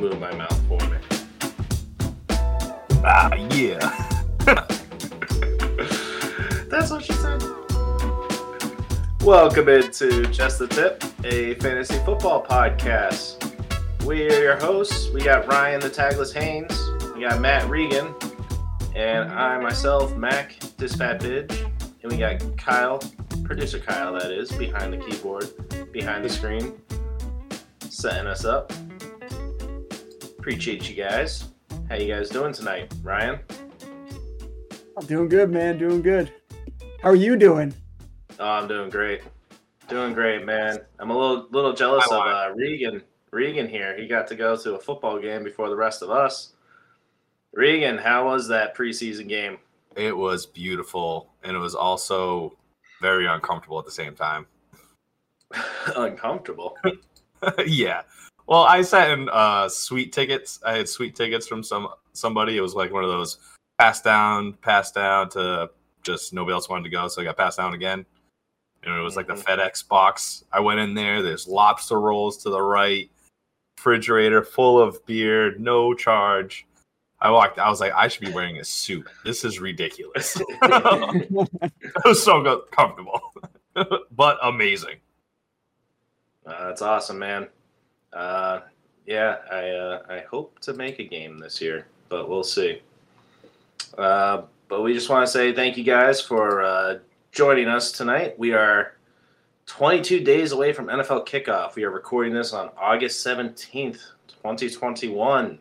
move my mouth for me. Ah, yeah. That's what she said. Welcome into Just the Tip, a fantasy football podcast. We are your hosts. We got Ryan the Tagless Haynes. We got Matt Regan. And I myself, Mac Disfat Bidge. And we got Kyle, producer Kyle, that is, behind the keyboard, behind the screen, setting us up. Appreciate you guys. How you guys doing tonight, Ryan? I'm doing good, man. Doing good. How are you doing? Oh, I'm doing great. Doing great, man. I'm a little little jealous of uh, Regan. Regan here. He got to go to a football game before the rest of us. Regan, how was that preseason game? It was beautiful, and it was also very uncomfortable at the same time. Uncomfortable. yeah. Well, I sat in uh, sweet tickets. I had sweet tickets from some somebody. It was like one of those pass down, pass down to just nobody else wanted to go, so I got passed down again. And it was like the FedEx box. I went in there. There's lobster rolls to the right, refrigerator full of beer, no charge. I walked. I was like, I should be wearing a suit. This is ridiculous. it was so comfortable, but amazing. Uh, that's awesome, man. Uh, yeah, I uh, I hope to make a game this year, but we'll see. Uh, but we just want to say thank you guys for uh, joining us tonight. We are 22 days away from NFL kickoff. We are recording this on August 17th, 2021.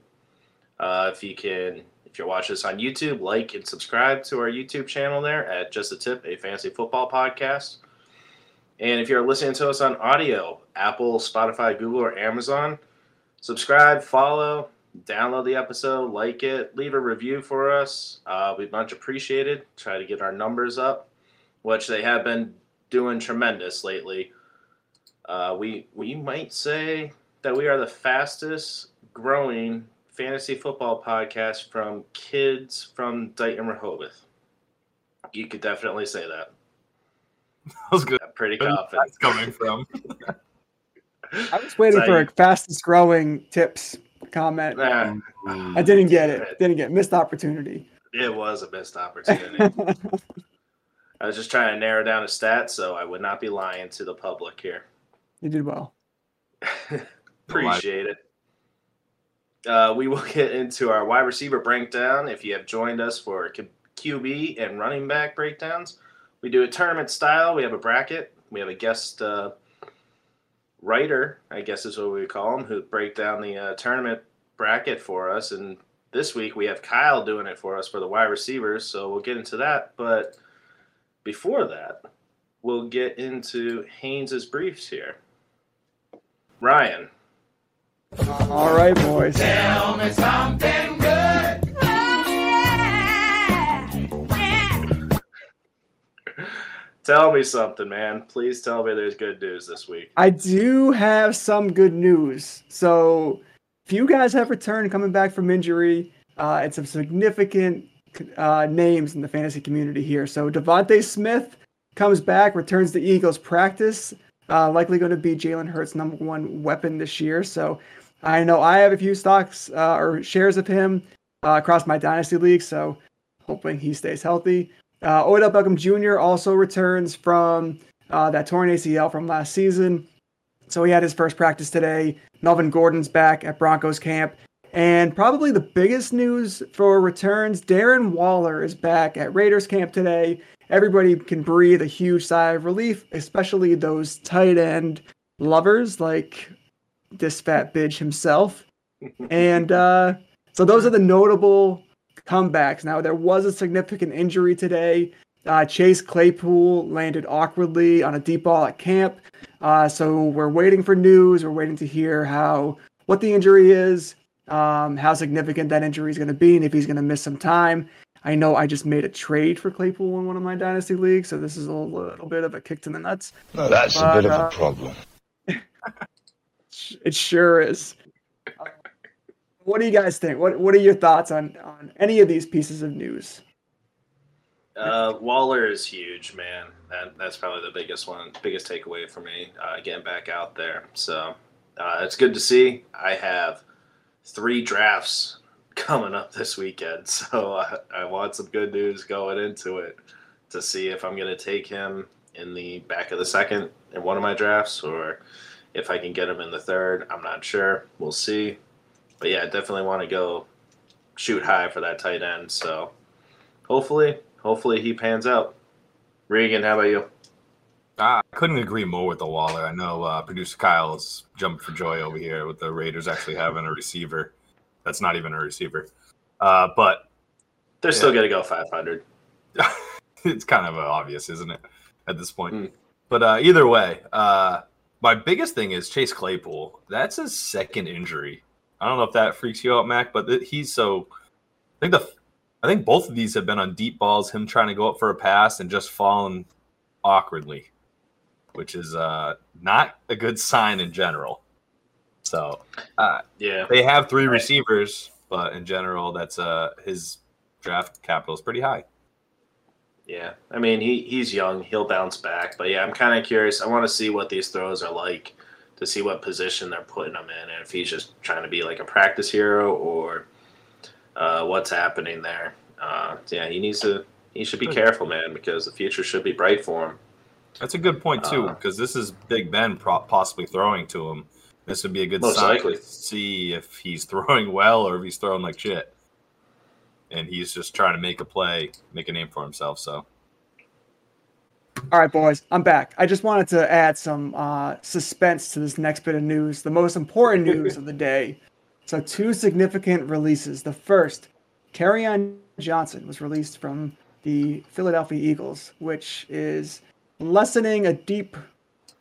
Uh, if you can, if you're watching this on YouTube, like and subscribe to our YouTube channel there at Just a Tip, a fantasy football podcast. And if you're listening to us on audio, Apple, Spotify, Google, or Amazon, subscribe, follow, download the episode, like it, leave a review for us. Uh, we much appreciated. Try to get our numbers up, which they have been doing tremendous lately. Uh, we we might say that we are the fastest growing fantasy football podcast from kids from Dighton Rehoboth. You could definitely say that. That was good. I'm pretty confident. That's coming from. I was waiting So for a fastest growing tips comment. Nah, I didn't get it. Didn't get it. missed opportunity. it was a missed opportunity. I was just trying to narrow down a stat so I would not be lying to the public here. you did well. Appreciate it. Uh, we will get into our wide receiver breakdown. If you have joined us for Q- QB and running back breakdowns, we do a tournament style. We have a bracket. We have a guest uh, writer, I guess is what we call him, who break down the uh, tournament bracket for us. And this week we have Kyle doing it for us for the wide receivers. So we'll get into that. But before that, we'll get into Haynes's briefs here. Ryan, All right, boys. Tell me something, man. Please tell me there's good news this week. I do have some good news. So, few guys have returned coming back from injury. Uh, it's some significant uh, names in the fantasy community here. So, DeVonta Smith comes back, returns to Eagles practice. Uh, likely going to be Jalen Hurts' number one weapon this year. So, I know I have a few stocks uh, or shares of him uh, across my dynasty league. So, hoping he stays healthy. Uh, Odell Beckham Jr. also returns from uh, that torn ACL from last season. So he had his first practice today. Melvin Gordon's back at Broncos camp. And probably the biggest news for returns Darren Waller is back at Raiders camp today. Everybody can breathe a huge sigh of relief, especially those tight end lovers like this fat bitch himself. And uh, so those are the notable comebacks. Now, there was a significant injury today. Uh, Chase Claypool landed awkwardly on a deep ball at camp. Uh, so we're waiting for news. We're waiting to hear how what the injury is, um, how significant that injury is going to be, and if he's going to miss some time. I know I just made a trade for Claypool in one of my dynasty leagues, so this is a little bit of a kick to the nuts. Now that's a But, bit of uh, a problem. It sure is. What do you guys think? What What are your thoughts on on any of these pieces of news? Uh, Waller is huge, man. That, that's probably the biggest one, biggest takeaway for me, uh, getting back out there. So uh, it's good to see. I have three drafts coming up this weekend, so I, I want some good news going into it to see if I'm going to take him in the back of the second in one of my drafts or if I can get him in the third. I'm not sure. We'll see. But yeah, definitely want to go shoot high for that tight end. So hopefully, hopefully he pans out. Regan, how about you? I couldn't agree more with the Waller. I know uh, producer Kyle's jumping for joy over here with the Raiders actually having a receiver. That's not even a receiver. Uh, but they're yeah. still going to go 500. it's kind of obvious, isn't it, at this point? Mm. But uh, either way, uh, my biggest thing is Chase Claypool. That's his second injury. I don't know if that freaks you out, Mac, but he's so. I think the, I think both of these have been on deep balls. Him trying to go up for a pass and just falling awkwardly, which is uh, not a good sign in general. So, uh, yeah, they have three receivers, but in general, that's uh, his draft capital is pretty high. Yeah, I mean he he's young. He'll bounce back. But yeah, I'm kind of curious. I want to see what these throws are like to see what position they're putting him in, and if he's just trying to be like a practice hero or uh, what's happening there. Uh, yeah, he needs to. He should be careful, man, because the future should be bright for him. That's a good point too, because uh, this is Big Ben possibly throwing to him. This would be a good sign likely. to see if he's throwing well or if he's throwing like shit and he's just trying to make a play, make a name for himself. So. All right, boys, I'm back. I just wanted to add some uh, suspense to this next bit of news, the most important news of the day. So, two significant releases. The first, Kerryon Johnson was released from the Philadelphia Eagles, which is lessening a deep,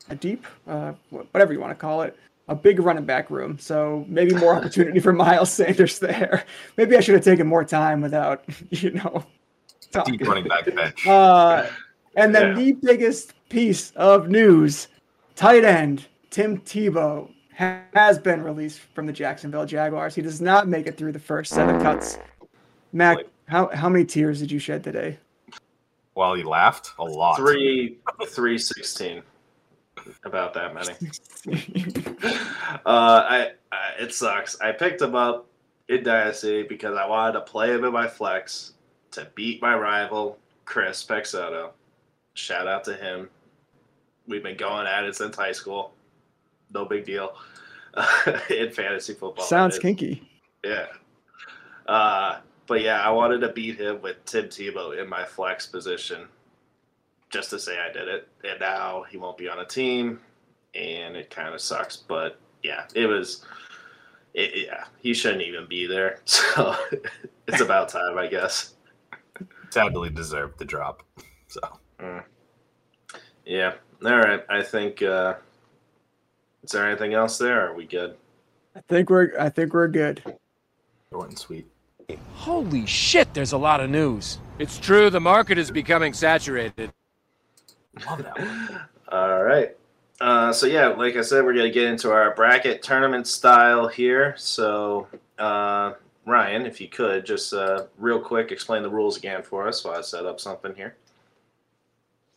a deep, uh, whatever you want to call it, a big running back room. So maybe more opportunity for Miles Sanders there. Maybe I should have taken more time without, you know, talking. deep running back bench. Uh, and then yeah. the biggest piece of news: tight end Tim Tebow has been released from the Jacksonville Jaguars. He does not make it through the first set of cuts. Mac, how how many tears did you shed today? While he laughed, a lot. Three, three sixteen about that many. uh, I, I, it sucks. I picked him up in Dynasty because I wanted to play him in my flex to beat my rival Chris Pexoto. Shout out to him. We've been going at it since high school. No big deal in fantasy football. Sounds kinky. Yeah. Uh, but yeah, I wanted to beat him with Tim Tebow in my flex position just to say I did it. And now he won't be on a team, and it kind of sucks. But yeah, it was. It, yeah, he shouldn't even be there. So it's about time, I guess. Sadly, deserved the drop. So. Mm. Yeah. All right. I think. Uh, is there anything else there? are we good? I think we're. I think we're good. Short and sweet. Holy shit! There's a lot of news. It's true. The market is becoming saturated. Love that one. All right. Uh, so yeah, like I said, we're gonna get into our bracket tournament style here. So uh, Ryan, if you could just uh, real quick explain the rules again for us while I set up something here.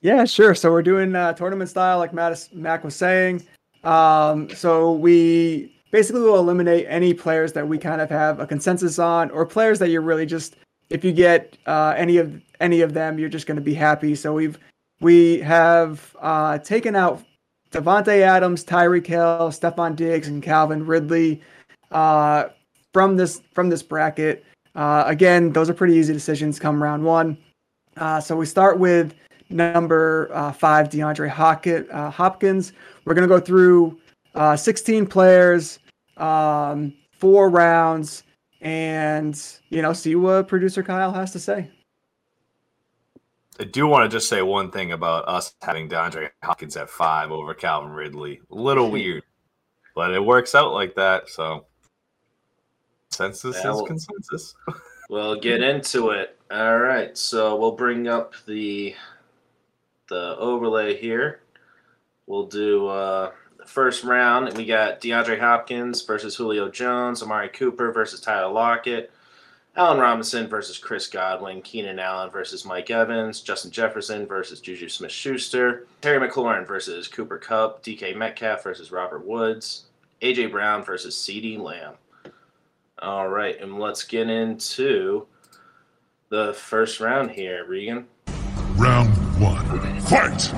Yeah, sure. So we're doing uh, tournament style, like Matt, Mac was saying. Um, so we basically will eliminate any players that we kind of have a consensus on, or players that you're really just if you get uh, any of any of them, you're just going to be happy. So we've we have uh, taken out Davante Adams, Tyreek Hill, Stefon Diggs, and Calvin Ridley uh, from this from this bracket. Uh, again, those are pretty easy decisions come round one. Uh, so we start with number uh, five, DeAndre uh, Hopkins. We're going to go through 16 players, um, four rounds, and you know see what producer Kyle has to say. I do want to just say one thing about us having DeAndre Hopkins at five over Calvin Ridley. A little weird, but it works out like that. So consensus yeah, is consensus. we'll get into it. All right, so we'll bring up the the overlay here. We'll do uh, the first round. We got DeAndre Hopkins versus Julio Jones, Amari Cooper versus Tyler Lockett. Allen Robinson versus Chris Godwin, Keenan Allen versus Mike Evans, Justin Jefferson versus Juju Smith Schuster, Terry McLaurin versus Cooper Kupp, DK Metcalf versus Robert Woods, AJ Brown versus CeeDee Lamb. All right, and let's get into the first round here, Regan. Round one. Fight!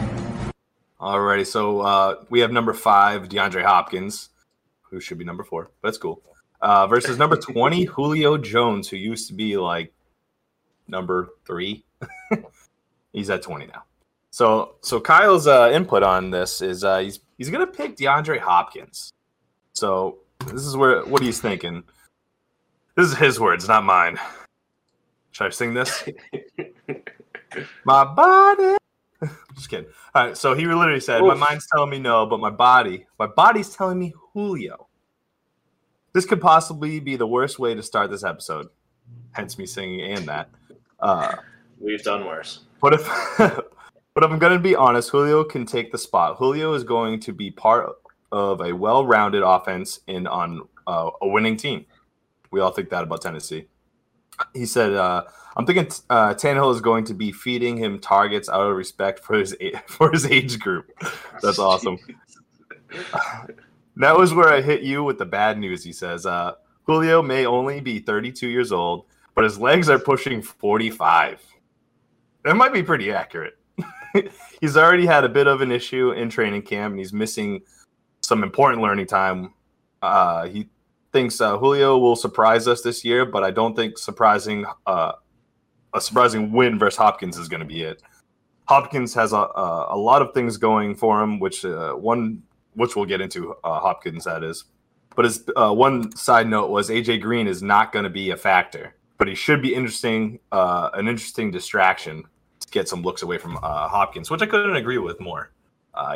Alrighty, so uh, we have number five, DeAndre Hopkins, who should be number four, but it's cool. Uh, versus number 20, Julio Jones, who used to be like number three. he's at 20 now. So so Kyle's uh, input on this is uh, he's he's gonna pick DeAndre Hopkins. So this is where what he's thinking. This is his words, not mine. Should I sing this? my body. Just kidding. All right, so he literally said, "My mind's telling me no, but my body, my body's telling me Julio." This could possibly be the worst way to start this episode. Hence me singing and that. Uh, We've done worse. but if but if I'm going to be honest, Julio can take the spot. Julio is going to be part of a well-rounded offense in on uh, a winning team. We all think that about Tennessee. He said, uh, "I'm thinking uh, Tannehill is going to be feeding him targets out of respect for his for his age group." That's awesome. That was where I hit you with the bad news. He says, uh, "Julio may only be 32 years old, but his legs are pushing 45." That might be pretty accurate. he's already had a bit of an issue in training camp, and he's missing some important learning time. Uh, he thinks uh, Julio will surprise us this year, but I don't think surprising uh, a surprising win versus Hopkins is going to be it. Hopkins has a, a, a lot of things going for him, which uh, one which we'll get into uh, Hopkins that is. But his uh, one side note was AJ Green is not going to be a factor, but he should be interesting, uh, an interesting distraction to get some looks away from Hopkins, which I couldn't agree with more.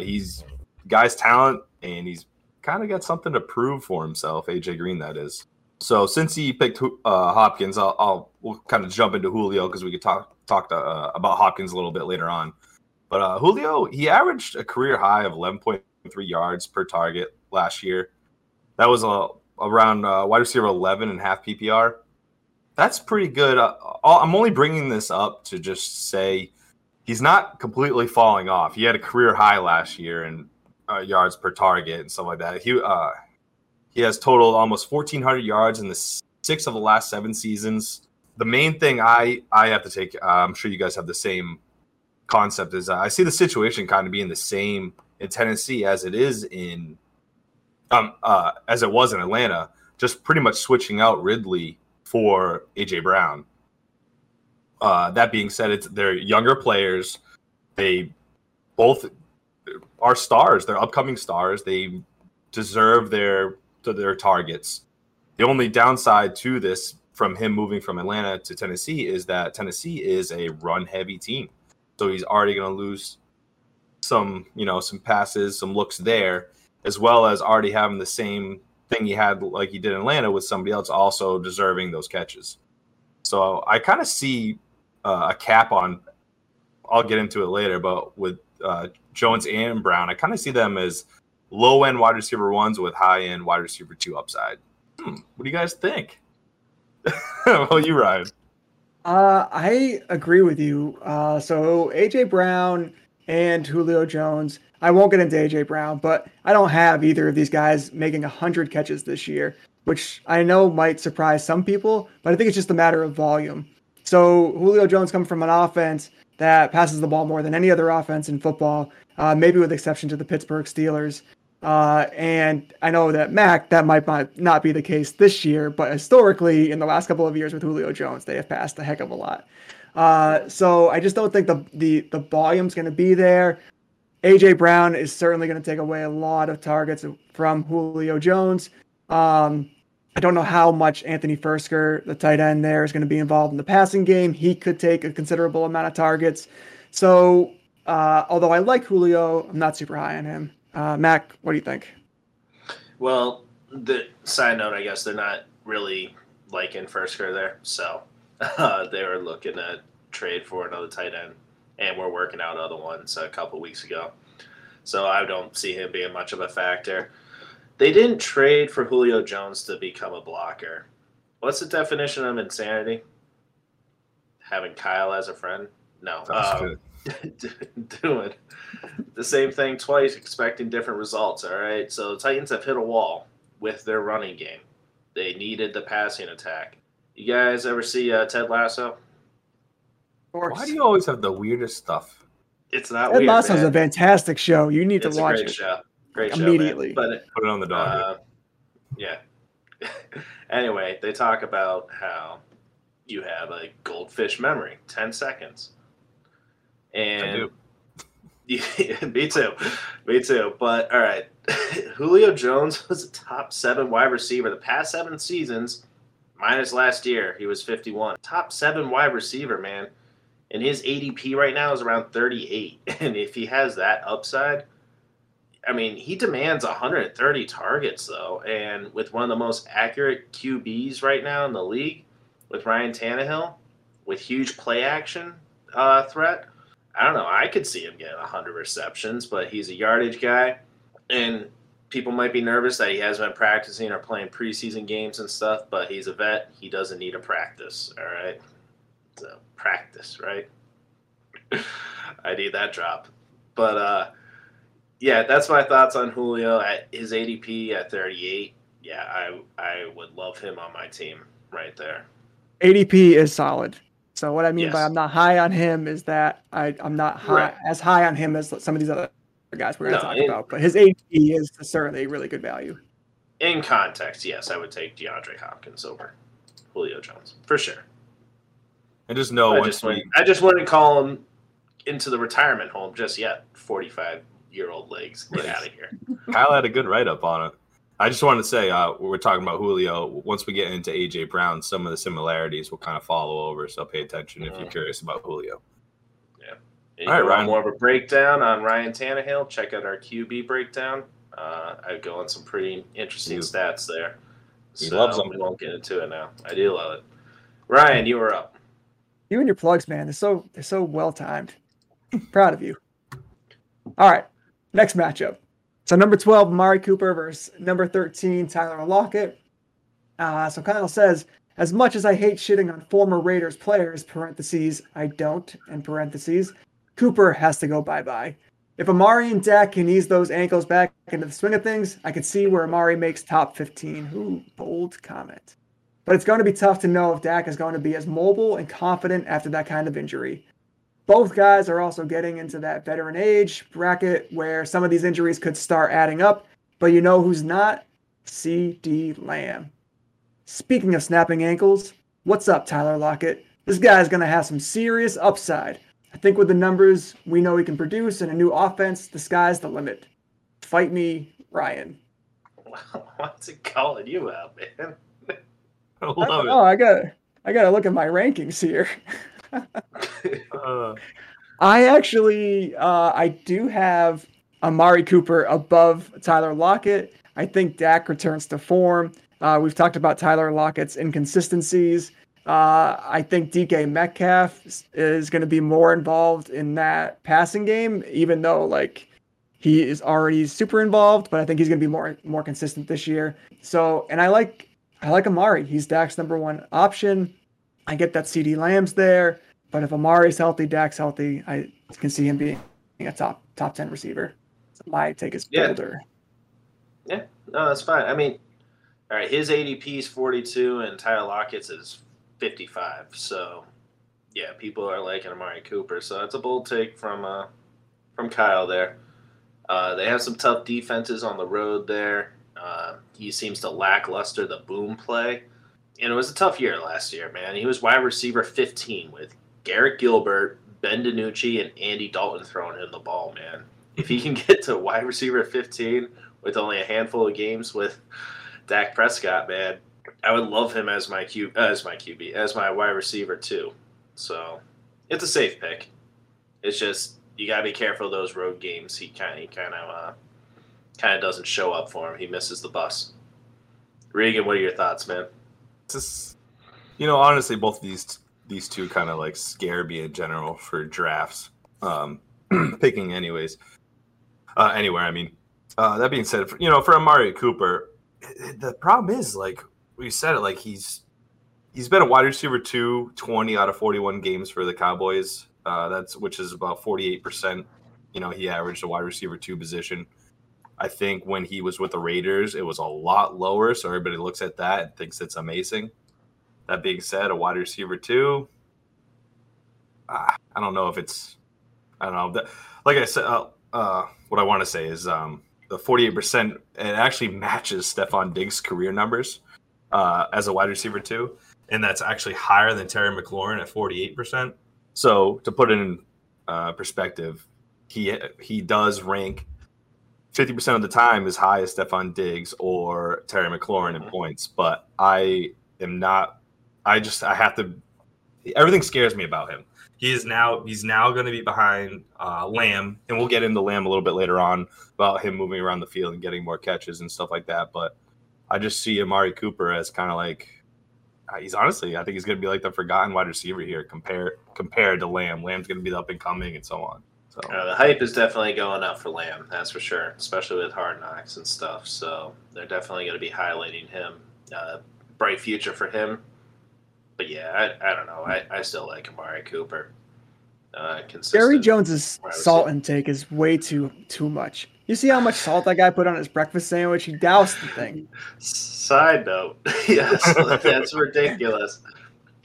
He's guy's talent, and he's kind of got something to prove for himself. AJ Green, that is. So since he picked uh, Hopkins, I'll, I'll we'll kind of jump into Julio because we could talk talk to, uh, about Hopkins a little bit later on. But uh, Julio, he averaged a career high of 11.3 yards per target last year. That was a around uh, wide receiver 11 and a half PPR. That's pretty good. Uh, I'm only bringing this up to just say he's not completely falling off. He had a career high last year in uh, yards per target and stuff like that. He uh, he has totaled almost 1,400 yards in the six of the last seven seasons. The main thing I I have to take, uh, I'm sure you guys have the same concept, is uh, I see the situation kind of being the same in Tennessee as it is in um uh as it was in Atlanta, just pretty much switching out Ridley for AJ Brown. Uh, that being said, it's they're younger players. They both are stars. They're upcoming stars. They deserve their their targets. The only downside to this from him moving from Atlanta to Tennessee is that Tennessee is a run heavy team. So he's already going to lose some, you know, some passes, some looks there, as well as already having the same thing he had like he did in Atlanta with somebody else also deserving those catches. So I kind of see uh, a cap on. I'll get into it later, but with uh, Jones and Brown, I kind of see them as low end wide receiver ones with high end wide receiver two upside. Hmm, what do you guys think? well, you Ryan. Uh, I agree with you. Uh, so AJ Brown and Julio Jones. I won't get into AJ Brown, but I don't have either of these guys making hundred catches this year, which I know might surprise some people, but I think it's just a matter of volume. So Julio Jones comes from an offense that passes the ball more than any other offense in football, uh, maybe with exception to the Pittsburgh Steelers. Uh, and I know that Mac, that might not, be the case this year, but historically, in the last couple of years with Julio Jones, they have passed a heck of a lot. Uh, so I just don't think the the the volume's going to be there. AJ Brown is certainly going to take away a lot of targets from Julio Jones. Um, I don't know how much Anthony Firkser, the tight end there, is going to be involved in the passing game. He could take a considerable amount of targets. So, uh, although I like Julio, I'm not super high on him. Uh, Mac, what do you think? Well, the side note, I guess they're not really liking Firkser there, so uh, they were looking to trade for another tight end, and we're working out other ones a couple weeks ago. So I don't see him being much of a factor. They didn't trade for Julio Jones to become a blocker. What's the definition of insanity? Having Kyle as a friend? No. That's Um, good. doing the same thing twice, expecting different results. All right. So the Titans have hit a wall with their running game. They needed the passing attack. You guys ever see uh, Ted Lasso? Why do you always have the weirdest stuff? It's not Ted weird. Lasso's man. a fantastic show. You need it's to a watch great it. show. Great show, Immediately. Man. But Put it on the dog. Uh, yeah. anyway, they talk about how you have a goldfish memory, ten seconds, I and do. Yeah, me too, me too. But all right, Julio Jones was a top seven wide receiver the past seven seasons, minus last year. He was fifty-one. Top seven wide receiver, man. And his ADP right now is around thirty-eight. And if he has that upside, I mean, he demands 130 targets though, and with one of the most accurate QBs right now in the league, with Ryan Tannehill, with huge play action uh, threat, I don't know. I could see him getting 100 receptions, but he's a yardage guy, and people might be nervous that he hasn't been practicing or playing preseason games and stuff. But he's a vet; he doesn't need a practice. All right, so practice, right? I need that drop, but uh yeah, that's my thoughts on Julio at his ADP at 38. Yeah, I I would love him on my team right there. ADP is solid. So what I mean by I'm not high on him is that I I'm not high Right. as high on him as some of these other guys we're going to No, talk it- about. But his ADP is certainly a really good value. In context, yes, I would take DeAndre Hopkins over Julio Jones for sure. and just know I just we, wouldn't, I just wouldn't call him into the retirement home just yet. 45 year old legs, get out of here. Kyle had a good write up on it. I just wanted to say, uh, we're talking about Julio. Once we get into AJ Brown, some of the similarities will kind of follow over. So pay attention if you're Mhm. curious about Julio. Yeah. you All right, Ryan. more of a breakdown on Ryan Tannehill? Check out our QB breakdown. Uh, I go on some pretty interesting You- stats there. he So loves them. We won't get into it now. I do love it. Ryan, you were up. You and your plugs, man, they're so they're so well timed. Proud of you. All right, next matchup. So number 12, Mari Cooper versus number 13, Tyler Lockett. Uh, so Kyle says, as much as I hate shitting on former Raiders players, parentheses, I don't, in parentheses, Cooper has to go bye-bye. If Amari and Dak can ease those ankles back into the swing of things, I could see where Amari makes top 15. Ooh, bold comment. But it's going to be tough to know if Dak is going to be as mobile and confident after that kind of injury. Both guys are also getting into that veteran age bracket where some of these injuries could start adding up, but you know who's not? CeeDee Lamb. Speaking of snapping ankles, what's up, Tyler Lockett? This guy's going to have some serious upside. I think with the numbers we know he can produce and a new offense, the sky's the limit. Fight me, Ryan. What's it calling you out, man? I I love don't it. know. I got I got to look at my rankings here. Uh, I actually, uh, I do have Amari Cooper above Tyler Lockett. I think Dak returns to form. Uh, we've talked about Tyler Lockett's inconsistencies. Uh, I think DK Metcalf is- going to be more involved in that passing game, even though like he is already super involved. But I think he's going to be more more consistent this year. So, and I like I like Amari. He's Dak's number one option. I get that CeeDee Lamb's there. But if Amari's healthy, Dak's healthy, I can see him being a top top ten receiver. So my take is bolder. Yeah. bolder. No, that's fine. I mean, all right, his ADP is 42 and Tyler Lockett's is 55. So, yeah, people are liking Amari Cooper. So that's a bold take from uh, from Kyle there. Uh, they have some tough defenses on the road there. Uh, he seems to lackluster the boom play. And it was a tough year last year, man. He was wide receiver 15 with Garrett Gilbert, Ben DiNucci, and Andy Dalton throwing him the ball, man. If he can get to wide receiver 15 with only a handful of games with Dak Prescott, man, I would love him as my Q as my QB as my wide receiver too. So it's a safe pick. It's just you gotta be careful those road games. He kind of kind of uh, kind of doesn't show up for him. He misses the bus. Regan, what are your thoughts, man? Just you know honestly both of these these two kind of like scare me in general for drafts um picking anyways. Uh anywhere i mean uh that being said you know for amari cooper the problem is like we said it like he's he's been a wide receiver two 20 out of 41 games for the cowboys. Uh that's which is about 48% you know he averaged a wide receiver two position I think when he was with the Raiders, it was a lot lower. So everybody looks at that and thinks it's amazing. That being said, a wide receiver too. Uh, I don't know if it's. I don't know. That, like I said, uh, uh, what I want to say is um, the 48%, it actually matches Stefon Diggs' career numbers uh, as a wide receiver too. And that's actually higher than Terry McLaurin at 48%. So to put it in uh, perspective, he he does rank 50% of the time as high as Stefon Diggs or Terry McLaurin in points. But I am not, I just, I have to, everything scares me about him. He is now, he's now going to be behind uh, Lamb, and we'll get into Lamb a little bit later on about him moving around the field and getting more catches and stuff like that. But I just see Amari Cooper as kind of like, uh, he's honestly, I think he's going to be like the forgotten wide receiver here compared compared to Lamb. Lamb's going to be the up and coming and so on. So Uh, the hype is definitely going up for Lamb, that's for sure, especially with Hard Knocks and stuff. So they're definitely going to be highlighting him. Uh, bright future for him. But yeah, I, I don't know. I, I still like Amari Cooper. Uh, consistent. Jerry Jones's wide salt receiver. intake is way too too much. You see how much salt that guy put on his breakfast sandwich? He doused the thing. Side note, yes, that's ridiculous.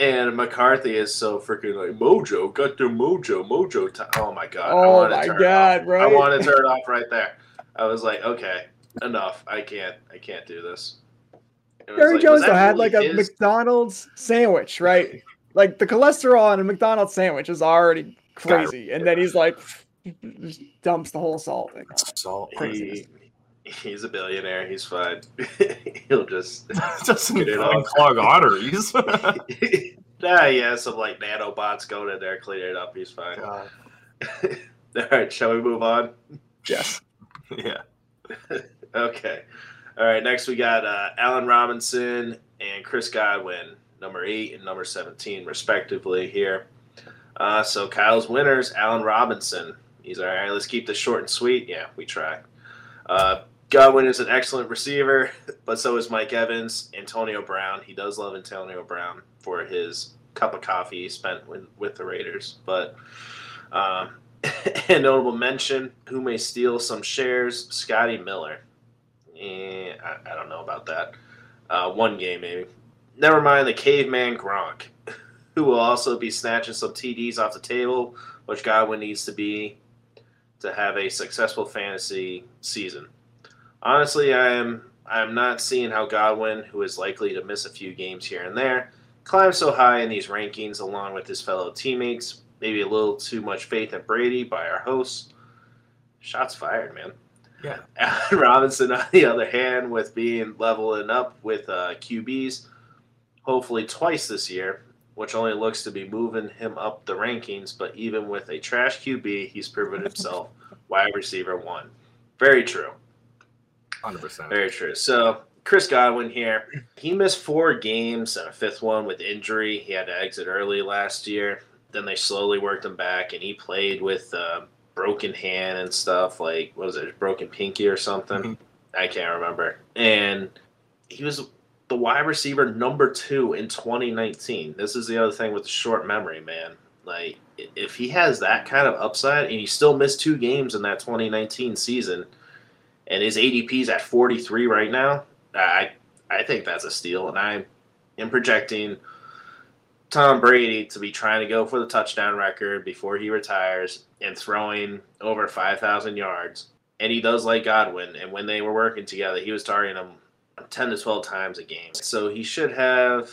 And McCarthy is so freaking like Mojo got the Mojo Mojo. T- oh my god! Oh my God, right? I want to turn it off right there. I was like, okay, enough. I can't. I can't do this. Jerry like, Jones that had really like a his? McDonald's sandwich, right? Like the cholesterol in a McDonald's sandwich is already crazy, and then he's like dumps the whole salt thing. salt. He, he's a billionaire. He's fine. He'll just doesn't Get it off. clog arteries. nah, yeah, some like nanobots going in there, clean it up. He's fine. All right, shall we move on? Yes. yeah. Okay. All right, next we got uh, Allen Robinson and Chris Godwin, number eight and number 17, respectively, here. Uh, so Kyle's winners, Allen Robinson. He's all right. Let's keep this short and sweet. Yeah, we try. Uh, Godwin is an excellent receiver, but so is Mike Evans, Antonio Brown. He does love Antonio Brown for his cup of coffee he spent with, with the Raiders. But um, a notable mention who may steal some shares, Scotty Miller. Eh, I, I don't know about that. Uh, one game, maybe. Never mind the caveman Gronk, who will also be snatching some TDs off the table, which Godwin needs to be to have a successful fantasy season. Honestly, I am I am not seeing how Godwin, who is likely to miss a few games here and there, climbs so high in these rankings along with his fellow teammates. Maybe a little too much faith in Brady by our hosts. Shots fired, man. Yeah. Allen Robinson, on the other hand, with being leveling up with uh, QBs, hopefully twice this year, which only looks to be moving him up the rankings. But even with a trash QB, he's proven himself wide receiver one. Very true. 100%. Very true. So Chris Godwin here, he missed four games and a fifth one with injury. He had to exit early last year. Then they slowly worked him back, and he played with uh, broken hand and stuff. Like what was it, broken pinky or something? Mhm. I can't remember. And he was the wide receiver number two in 2019. This is the other thing with the short memory, man. Like if he has that kind of upside, and he still missed two games in that 2019 season and his ADP is at 43 right now. I I think that's a steal, and I am projecting Tom Brady to be trying to go for the touchdown record before he retires and throwing over 5,000 yards. And he does like Godwin, and when they were working together, he was targeting him 10 to 12 times a game. So he should have.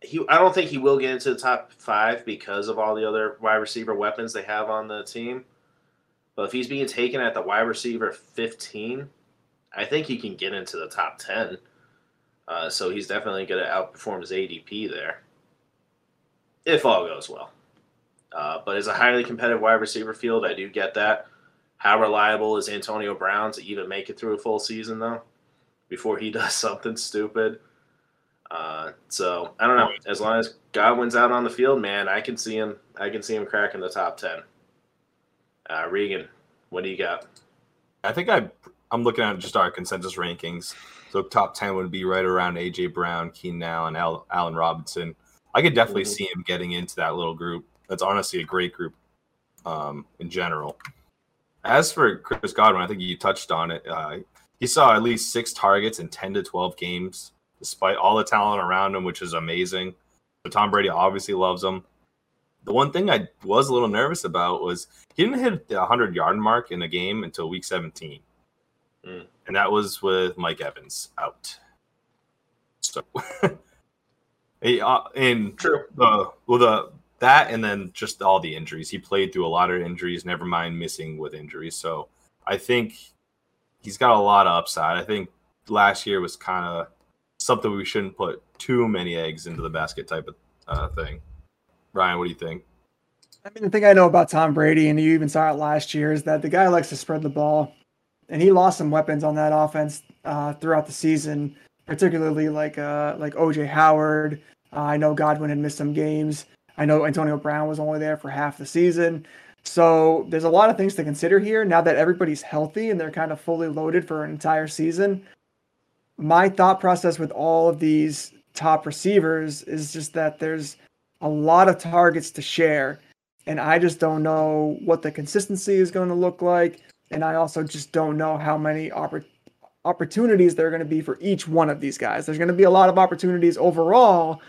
He, I don't think he will get into the top five because of all the other wide receiver weapons they have on the team. But if he's being taken at the wide receiver 15, I think he can get into the top 10. Uh, so he's definitely going to outperform his ADP there, if all goes well. Uh, but as a highly competitive wide receiver field, I do get that. How reliable is Antonio Brown to even make it through a full season, though, before he does something stupid? Uh, so I don't know. As long as Godwin's out on the field, man, I can see him. I can see him cracking the top ten. Uh, Regan, what do you got? I think I I'm looking at just our consensus rankings. So top ten would be right around AJ Brown, Keenan Allen, Al, Allen Robinson. I could definitely Mhm. see him getting into that little group. That's honestly a great group um, in general. As for Chris Godwin, I think you touched on it. Uh, he saw at least six targets in 10 to 12 games, despite all the talent around him, which is amazing. But Tom Brady obviously loves him. The one thing I was a little nervous about was he didn't hit the 100 yard mark in a game until week 17. Mm. And that was with Mike Evans out. So, he, uh, in True. the well the that and then just all the injuries. He played through a lot of injuries, never mind missing with injuries. So I think he's got a lot of upside. I think last year was kind of something we shouldn't put too many eggs into the basket type of uh, thing. Ryan, what do you think? I mean, the thing I know about Tom Brady, and you even saw it last year, is that the guy likes to spread the ball, and he lost some weapons on that offense uh, throughout the season, particularly like uh, like OJ Howard. Uh, I know Godwin had missed some games. I know Antonio Brown was only there for half the season. So there's a lot of things to consider here. Now that everybody's healthy and they're kind of fully loaded for an entire season, my thought process with all of these top receivers is just that there's a lot of targets to share and I just don't know what the consistency is going to look like. And I also just don't know how many oppor- opportunities there are going to be for each one of these guys. There's going to be a lot of opportunities overall,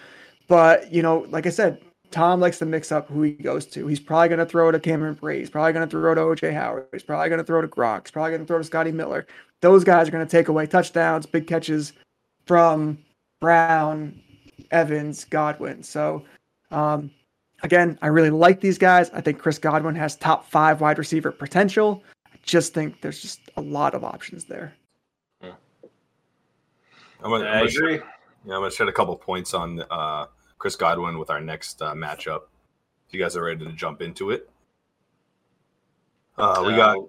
but you know, like I said, Tom likes to mix up who he goes to. He's probably going to throw to Cameron Brate. He's probably going to throw to OJ Howard. He's probably going to throw to Gronk. He's probably going to throw to Scotty Miller. Those guys are going to take away touchdowns, big catches from Brown, Evans, Godwin. So, um, Again, I really like these guys. I think Chris Godwin has top five wide receiver potential. I just think there's just a lot of options there. I'm gonna, I'm I gonna shed- agree. yeah, I'm going to shed a couple points on uh, Chris Godwin with our next uh, matchup. If you guys are ready to jump into it, uh, we got Uh,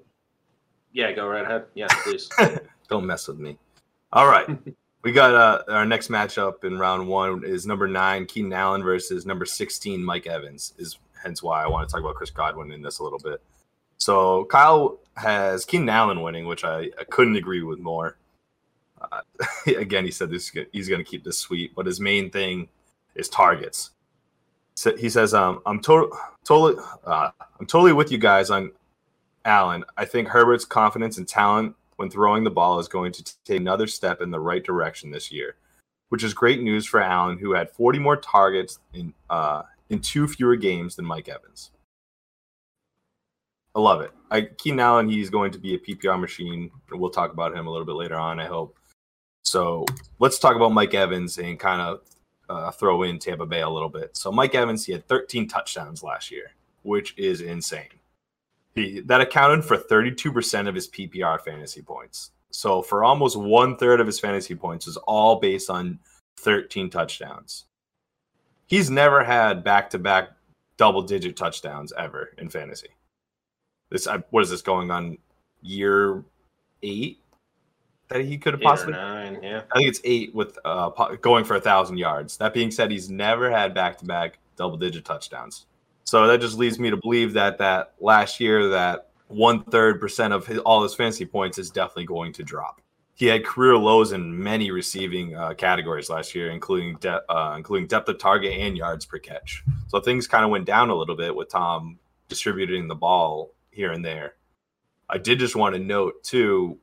Yeah, go right ahead. Yes, please. Don't mess with me. All right. we got uh, our next matchup in round one is number nine, Keenan Allen versus number 16, Mike Evans, is hence why I want to talk about Chris Godwin in this a little bit. So Kyle has Keenan Allen winning, which I, I couldn't agree with more. Uh, again, he said this he's going to keep this sweet, but his main thing is targets. So he says, um, "I'm to- uh, I'm totally with you guys on Allen. I think Herbert's confidence and talent when throwing the ball is going to take another step in the right direction this year, which is great news for Allen, who had 40 more targets in uh, in two fewer games than Mike Evans. I love it. I Keenan Allen, he's going to be a PPR machine. We'll talk about him a little bit later on, I hope. So let's talk about Mike Evans and kind of uh, throw in Tampa Bay a little bit. So Mike Evans, he had 13 touchdowns last year, which is insane. He, that accounted for 32% of his PPR fantasy points. So for almost one third of his fantasy points is all based on 13 touchdowns. He's never had back to back double digit touchdowns ever in fantasy. This I- what is this going on year eight that he could have possibly nine, yeah. I think it's eight with uh, going for a thousand yards. That being said, he's never had back to back double digit touchdowns. So that just leads me to believe that that last year, that one third percent of his, all his fantasy points is definitely going to drop. He had career lows in many receiving uh, categories last year, including de- uh, including depth of target and yards per catch. So things kind of went down a little bit with Tom distributing the ball here and there. I did just want to note too,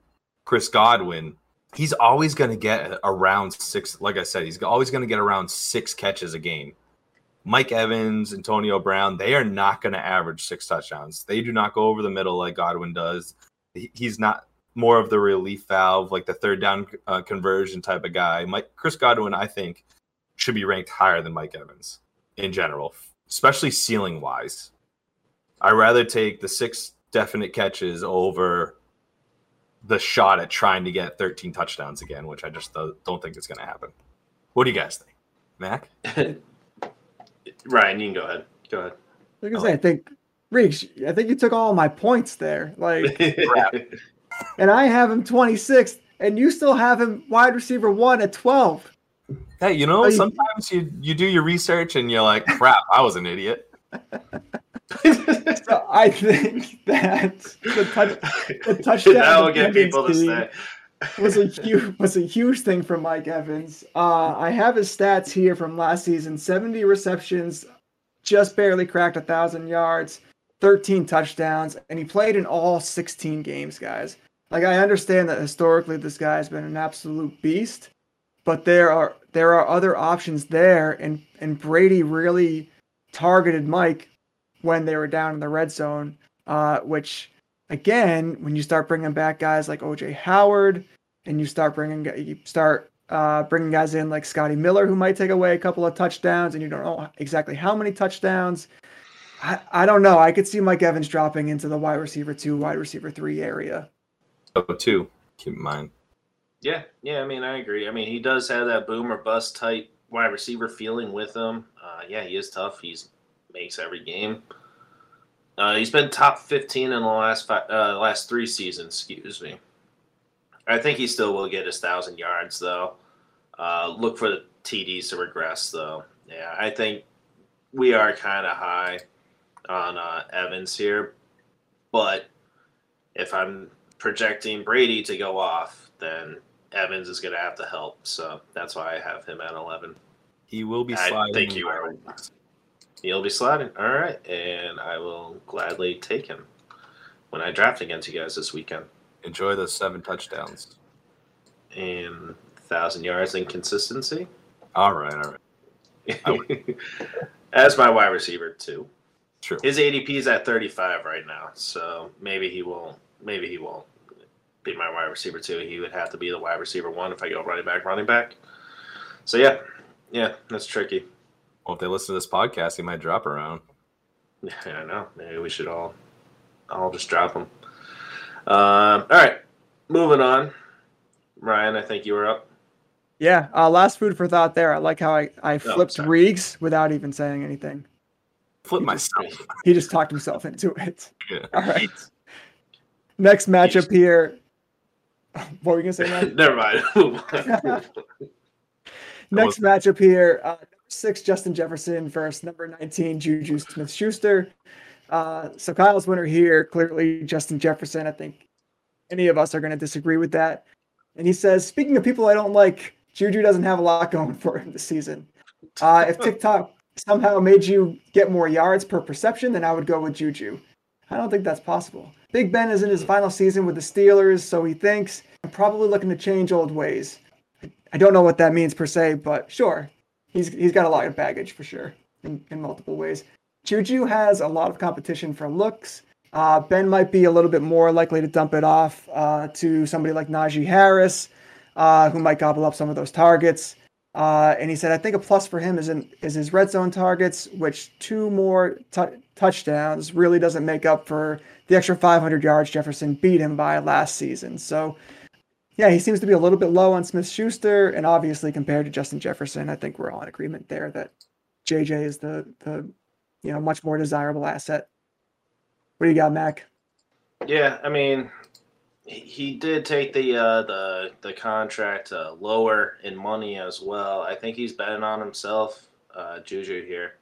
Chris Godwin he's always going to get around six. Like I said, he's always going to get around six catches a game. Mike Evans, Antonio Brown, they are not going to average six touchdowns. They do not go over the middle like Godwin does. He's not more of the relief valve, like the third down uh, conversion type of guy. Mike Chris Godwin, I think, should be ranked higher than Mike Evans in general, especially ceiling wise. I rather take the six definite catches over the shot at trying to get 13 touchdowns again, which I just don't don't think is going to happen. What do you guys think, Mac? Ryan, you can go ahead. Go ahead. Like I say, I think Reeks, I think you took all my points there. Like, and I have him 26th, and you still have him wide receiver one at 12. Hey, you know, sometimes you you do your research and you're like, crap, I was an idiot. So I think that the, touch, the touchdown that will get people to team stay. Was a huge was a huge thing for Mike Evans. Uh, I have his stats here from last season: 70 receptions, just barely cracked a thousand yards, 13 touchdowns, and he played in all 16 games, guys. Like I understand that historically this guy's been an absolute beast, but there are there are other options there, and and Brady really targeted Mike when they were down in the red zone, uh, which again, when you start bringing back guys like OJ Howard, and you start bringing you start uh, bringing guys in like Scotty Miller who might take away a couple of touchdowns, and you don't know exactly how many touchdowns. I, I don't know. I could see Mike Evans dropping into the wide receiver two, wide receiver three area. Oh, two. Keep in mind. Yeah, yeah. I mean, I agree. I mean, he does have that boom or bust type wide receiver feeling with him. Uh, yeah, he is tough. He's makes every game. Uh, he's been top fifteen in the last five, uh, last three seasons. Excuse me. I think he still will get his thousand yards though. Uh, look for the TDs to regress though. Yeah, I think we are kind of high on uh, Evans here, but if I'm projecting Brady to go off, then Evans is going to have to help. So that's why I have him at 11. He will be I sliding. think you are. He'll be sliding. All right. And I will gladly take him when I draft against you guys this weekend. Enjoy those seven touchdowns. And 1,000 yards in consistency. All right, all right. As my wide receiver, too. True. His ADP is at 35 right now. So maybe he won't. Maybe he won't be my wide receiver, too. He would have to be the wide receiver one if I go running back, running back. So yeah. Yeah, that's tricky. Well, if they listen to this podcast, he might drop around. Yeah, I know. Maybe we should all, all just drop them. Um, all right, moving on. Ryan, I think you were up. Yeah, uh, last food for thought there. I like how I, I flipped sorry. Reegs without even saying anything. Flip myself. He just talked himself into it. Yeah. All right. Next matchup here. What were you gonna say, Matt? Never mind. Move on. Next matchup here, uh, number six Justin Jefferson versus number 19 Juju Smith Schuster. Uh, so Kyle's winner here, clearly Justin Jefferson. I think any of us are going to disagree with that. And he says, speaking of people I don't like, Juju doesn't have a lot going for him this season. Uh, if TikTok somehow made you get more yards per perception, then I would go with Juju. I don't think that's possible. Big Ben is in his final season with the Steelers, so he thinks I'm probably looking to change old ways. I don't know what that means per se, but sure, he's he's got a lot of baggage for sure in, in multiple ways. Juju has a lot of competition for looks. Uh, ben might be a little bit more likely to dump it off uh, to somebody like Najee Harris, uh, who might gobble up some of those targets. Uh, and he said, I think a plus for him is in is his red zone targets, which two more tou- touchdowns really doesn't make up for the extra 500 yards Jefferson beat him by last season. So yeah, he seems to be a little bit low on Smith Schuster, and obviously compared to Justin Jefferson, I think we're all in agreement there that JJ is the the you know much more desirable asset. What do you got, Mac? Yeah, I mean, he- did take the uh, the the contract uh, lower in money as well. I think he's betting on himself, uh, Juju here.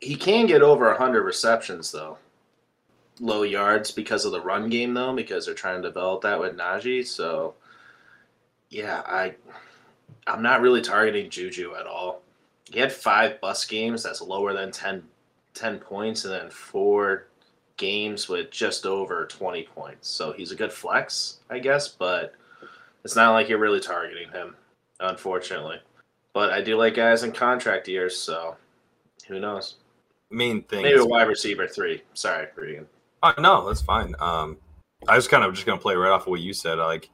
He can get over hundred receptions though, low yards because of the run game though, because they're trying to develop that with Najee. So, yeah, I I'm not really targeting Juju at all. He had five bus games. That's lower than 10, 10 points, and then four games with just over 20 points. So he's a good flex, I guess, but it's not like you're really targeting him, unfortunately. But I do like guys in contract years, so who knows? Main thing. Maybe a wide receiver three. Sorry, Regan. Oh, no, that's fine. Um, I was kind of just gonna play right off of what you said. Like,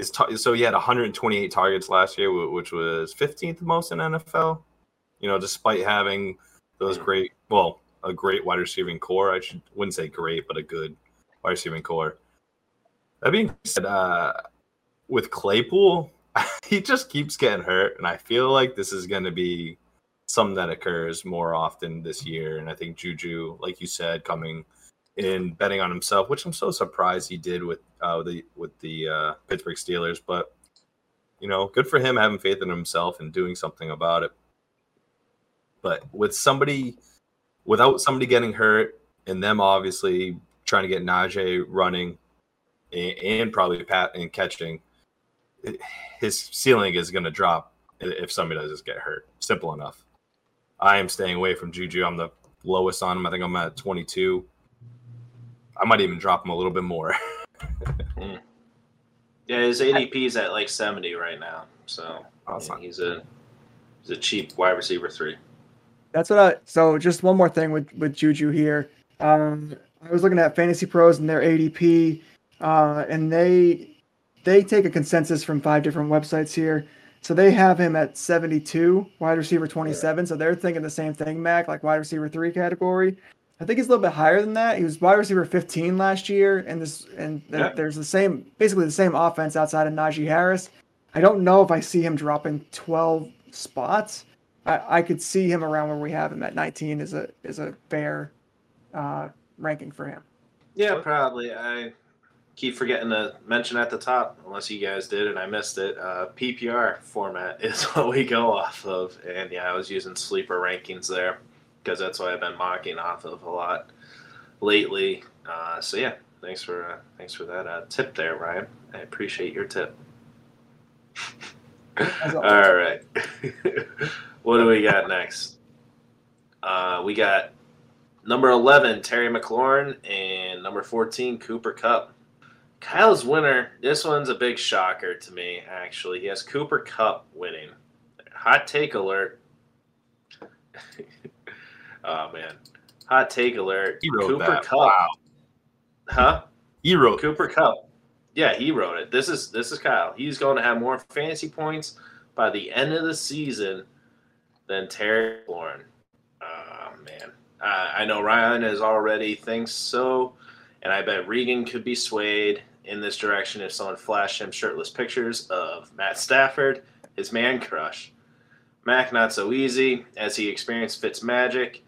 his so he had 128 targets last year, which was 15th most in NFL. You know, despite having those great, well, a great wide receiving core. I should wouldn't say great, but a good wide receiving core. That being said, uh, with Claypool, he just keeps getting hurt, and I feel like this is going to be something that occurs more often this year. And I think Juju, like you said, coming in betting on himself, which I'm so surprised he did with uh, the with the uh, Pittsburgh Steelers. But you know, good for him having faith in himself and doing something about it. But with somebody, without somebody getting hurt, and them obviously trying to get Najee running and, and probably pat and catching, his ceiling is going to drop if somebody does just get hurt. Simple enough. I am staying away from Juju. I'm the lowest on him. I think I'm at 22. I might even drop him a little bit more. Yeah, his ADP is at like seventy right now, so that's yeah, he's a he's a cheap wide receiver three. That's what I. So just one more thing with with Juju here. Um, I was looking at Fantasy Pros and their ADP, uh, and they they take a consensus from five different websites here. So they have him at 72, wide receiver 27. So they're thinking the same thing, Mac, like wide receiver three category. I think he's a little bit higher than that. He was wide receiver 15 last year, and this and th- Yeah. there's the same, basically the same offense outside of Najee Harris. I don't know if I see him dropping 12 spots. I, I could see him around where we have him at 19 is a is a fair uh, ranking for him. Yeah, probably. I keep forgetting to mention at the top, unless you guys did and I missed it. Uh, PPR format is what we go off of, and yeah, I was using sleeper rankings there because that's what I've been mocking off of a lot lately. Uh, so yeah, thanks for uh, thanks for that uh, tip there, Ryan. I appreciate your tip. All right, what do we got next? Uh, we got number 11, Terry McLaurin, and number 14, Cooper Kupp. Kyle's winner, this one's a big shocker to me, actually. He has Cooper Kupp winning. Hot take alert. oh, man. Hot take alert. He wrote Cooper that. Kupp. Wow. Huh? He wrote Cooper Kupp. Yeah, he wrote it. This is this is Kyle. He's going to have more fantasy points by the end of the season than Terry Lauren. Oh man, uh, I know Ryan is already thinks so, and I bet Regan could be swayed in this direction if someone flashed him shirtless pictures of Matt Stafford, his man crush. Mac not so easy as he experienced Fitz magic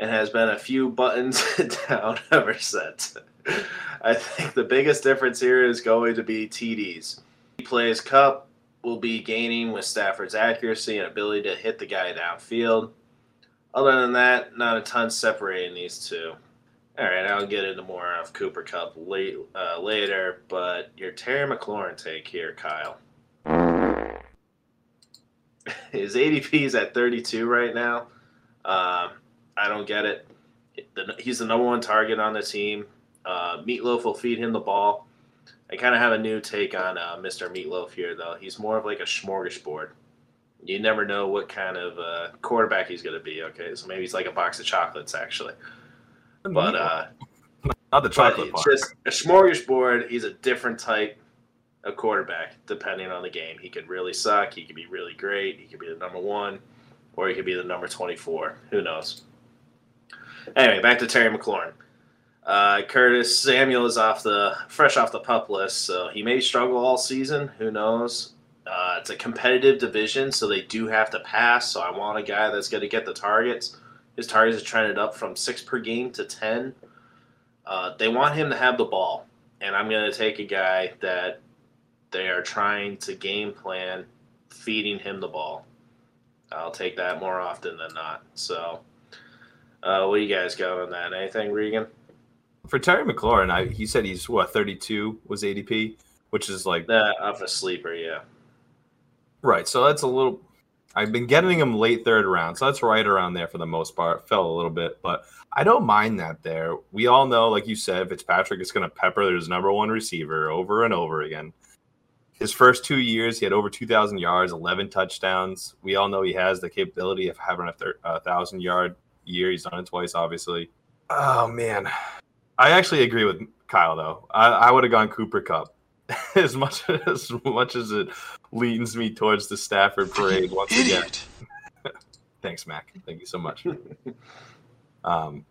and has been a few buttons down ever since. I think the biggest difference here is going to be TDs. He plays Kupp will be gaining with Stafford's accuracy and ability to hit the guy downfield. Other than that, not a ton separating these two. All right, I'll get into more of Cooper Kupp late, uh, later, but your Terry McLaurin take here, Kyle. His ADP is at 32 right now. Um, I don't get it. He's the number one target on the team. Uh, Meatloaf will feed him the ball. I kind of have a new take on uh, Mr. Meatloaf here, though. He's more of like a smorgasbord. You never know what kind of uh, quarterback he's going to be. Okay, so maybe he's like a box of chocolates, actually. But uh, not the chocolate part. just a smorgasbord. He's a different type of quarterback depending on the game. He could really suck. He could be really great. He could be the number one, or he could be the number twenty-four. Who knows? Anyway, back to Terry McLaurin. Uh, Curtis Samuel is off the fresh off the pup list, so he may struggle all season. Who knows? Uh, it's a competitive division, so they do have to pass. So I want a guy that's going to get the targets. His targets are trended up from six per game to ten. Uh, they want him to have the ball, and I'm going to take a guy that they are trying to game plan feeding him the ball. I'll take that more often than not. So, uh, what do you guys got on that? Anything, Regan? For Terry McLaurin, I, he said he's what 32 was ADP, which is like That off a sleeper, yeah. right. So that's a little. I've been getting him late third round, so that's right around there for the most part. Fell a little bit, but I don't mind that. There, we all know, like you said, Fitzpatrick is going to pepper his number one receiver over and over again. His first two years, he had over 2,000 yards, 11 touchdowns. We all know he has the capability of having a, a thousand yard year. He's done it twice, obviously. Oh man, I actually agree with Kyle though. I, I would have gone Cooper Kupp. as much as much as it leans me towards the Stafford parade once again. Thanks, Mac. Thank you so much. um,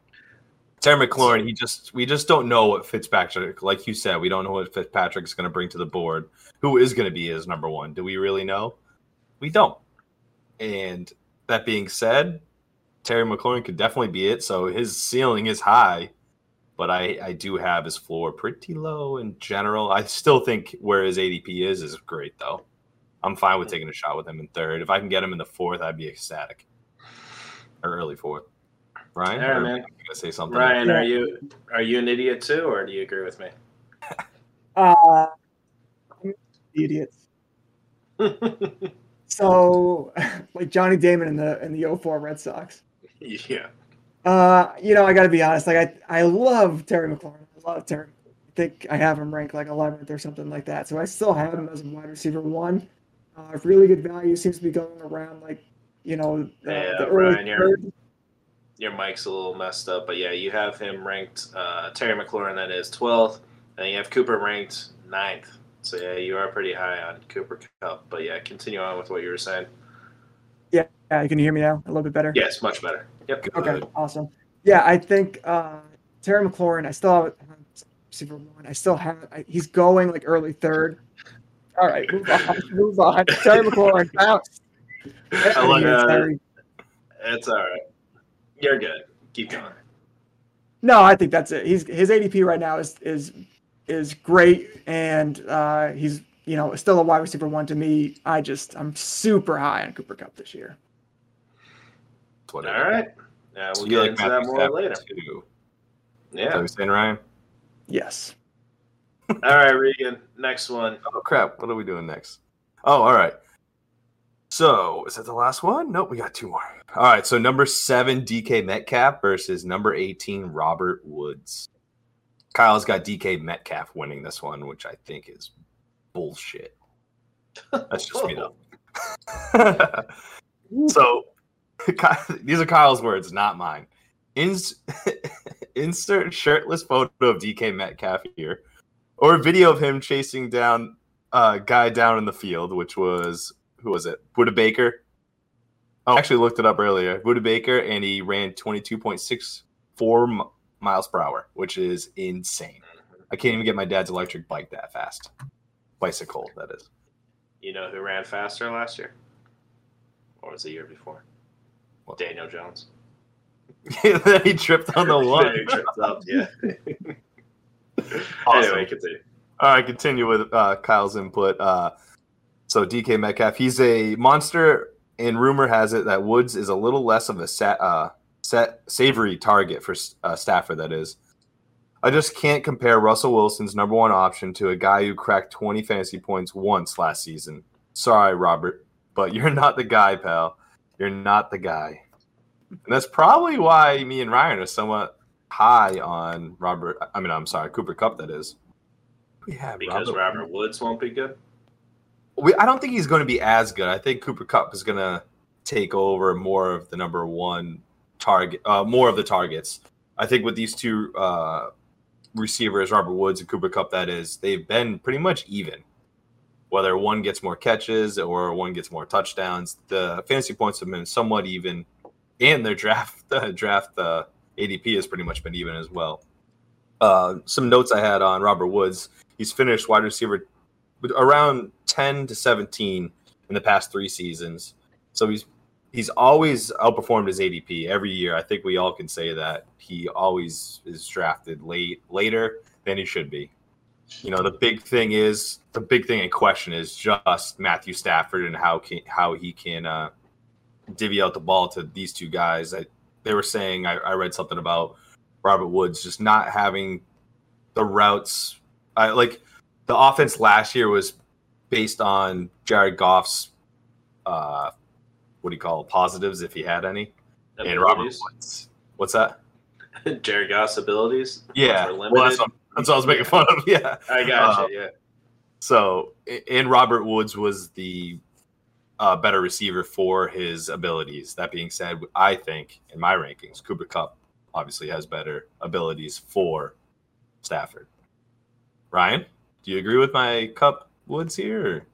Terry McLaurin, he just we just don't know what Fitzpatrick, like you said, we don't know what Fitzpatrick's going to bring to the board. Who is going to be his number one? Do we really know? We don't. And that being said, Terry McLaurin could definitely be it. So his ceiling is high, but I, I do have his floor pretty low in general. I still think where his ADP is is great though. I'm fine with taking a shot with him in third. If I can get him in the fourth, I'd be ecstatic. Or early fourth. Ryan, All right, or man. gonna say something? Ryan, are you are you an idiot too, or do you agree with me? Uh, idiots. So, like Johnny Damon in the in the 04 Red Sox. Yeah. Uh, you know, I got to be honest. Like, I I love Terry McLaurin. I love Terry. I think I have him ranked like 11th or something like that. So I still have him as a wide receiver one. Uh, really good value. Seems to be going around like, you know, the, Yeah, the early Ryan, you're- third. Your mic's a little messed up, but yeah, you have him ranked uh, Terry McLaurin that is 12th, and you have Cooper ranked 9th. So yeah, you are pretty high on Cooper Kupp. But yeah, continue on with what you were saying. Yeah, you can you hear me now a little bit better. Yes, much better. Yep. Okay, awesome. Yeah, I think uh, Terry McLaurin. I still have. I still have. I, he's going like early third. All right, move on. Move on. Terry McLaurin bounce. I like, uh. It's all right. You're good. Keep going. No, I think that's it. He's his ADP right now is is is great, and uh, he's you know it's still a wide receiver one to me. I just I'm super high on Cooper Kupp this year. That's what All it is. right. Yeah, we'll you get like into that more Stafford later. too. Yeah. what you're saying, Ryan? Yes. All right, Regan. Next one. Oh crap! What are we doing next? Oh, all right. So is that the last one? Nope, we got two more. All right. So number seven, DK Metcalf versus number eighteen, Robert Woods. Kyle's got DK Metcalf winning this one, which I think is bullshit. That's just me though. so these are Kyle's words, not mine. Ins- insert shirtless photo of DK Metcalf here, or video of him chasing down a guy down in the field, which was who was it? Budda Baker. Oh, I actually looked it up earlier. Budda Baker, and he ran twenty two point six four miles per hour, which is insane. I can't even get my dad's electric bike that fast. Bicycle, that is. You know who ran faster last year? Or was it the year before? What? Daniel Jones. then he tripped on the one. He tripped up, yeah. Awesome. Anyway, continue. All right, continue with uh, Kyle's input. Uh, so DK Metcalf, he's a monster, and rumor has it that Woods is a little less of a sa- uh, sa- savory target for uh, Stafford. That is, I just can't compare Russell Wilson's number one option to a guy who cracked 20 fantasy points once last season. Sorry, Robert, but you're not the guy, pal. You're not the guy, and that's probably why me and Ryan are somewhat high on Robert. I mean, I'm sorry, Cooper Kupp. That is. We have Because Robert Woods won't be good. we, I don't think he's going to be as good. I think Cooper Kupp is going to take over more of the number one target, uh, more of the targets. I think with these two uh, receivers, Robert Woods and Cooper Kupp, that is, they've been pretty much even. Whether one gets more catches or one gets more touchdowns, the fantasy points have been somewhat even, and their draft draft uh, ADP has pretty much been even as well. Uh, some notes I had on Robert Woods: he's finished wide receiver around 10 to 17 in the past three seasons. So he's he's always outperformed his ADP every year. I think we all can say that he always is drafted late later than he should be. You know, the big thing is the big thing in question is just Matthew Stafford and how can how he can uh, divvy out the ball to these two guys. I, they were saying I, I read something about Robert Woods just not having the routes. I like the offense last year was based on Jared Goff's uh what do you call it, positives if he had any. And Robert Woods. What's that? Jerry Goss abilities. Yeah. Well, that's, what, that's what I was making fun of. Yeah. I got uh, you. Yeah. So, and Robert Woods was the uh, better receiver for his abilities. That being said, I think in my rankings, Cooper Kupp obviously has better abilities for Stafford. Ryan, do you agree with my Kupp Woods here?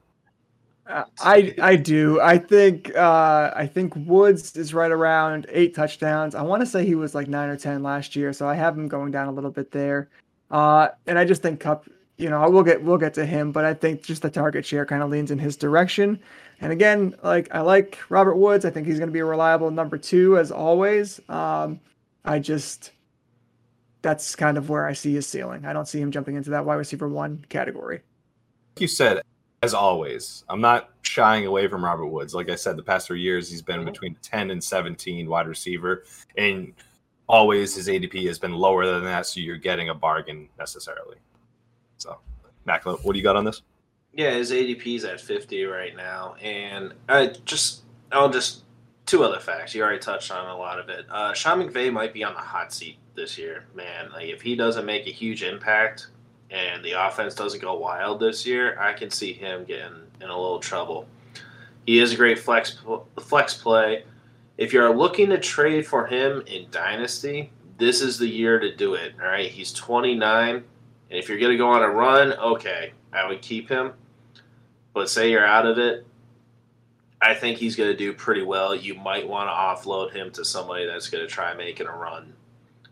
Uh, I I do. I think uh, I think Woods is right around eight touchdowns. I want to say he was like nine or ten last year, so I have him going down a little bit there. Uh, and I just think Kupp, you know, we'll get we'll get to him, but I think just the target share kind of leans in his direction. And again, like I like Robert Woods. I think he's going to be a reliable number two as always. Um, I just that's kind of where I see his ceiling. I don't see him jumping into that wide receiver one category. You said, as always, I'm not shying away from Robert Woods. Like I said, the past three years, he's been between 10 and 17 wide receiver, and always his ADP has been lower than that, so you're getting a bargain necessarily. So, Macklin, what do you got on this? Yeah, his ADP is at 50 right now, and I just I'll just two other facts. You already touched on a lot of it. Uh, Sean McVay might be on the hot seat this year, man. Like if he doesn't make a huge impact and the offense doesn't go wild this year, I can see him getting in a little trouble. He is a great flex flex play. If you're looking to trade for him in dynasty, this is the year to do it. All right, he's 29, and if you're going to go on a run, okay, I would keep him. But say you're out of it, I think he's going to do pretty well. You might want to offload him to somebody that's going to try making a run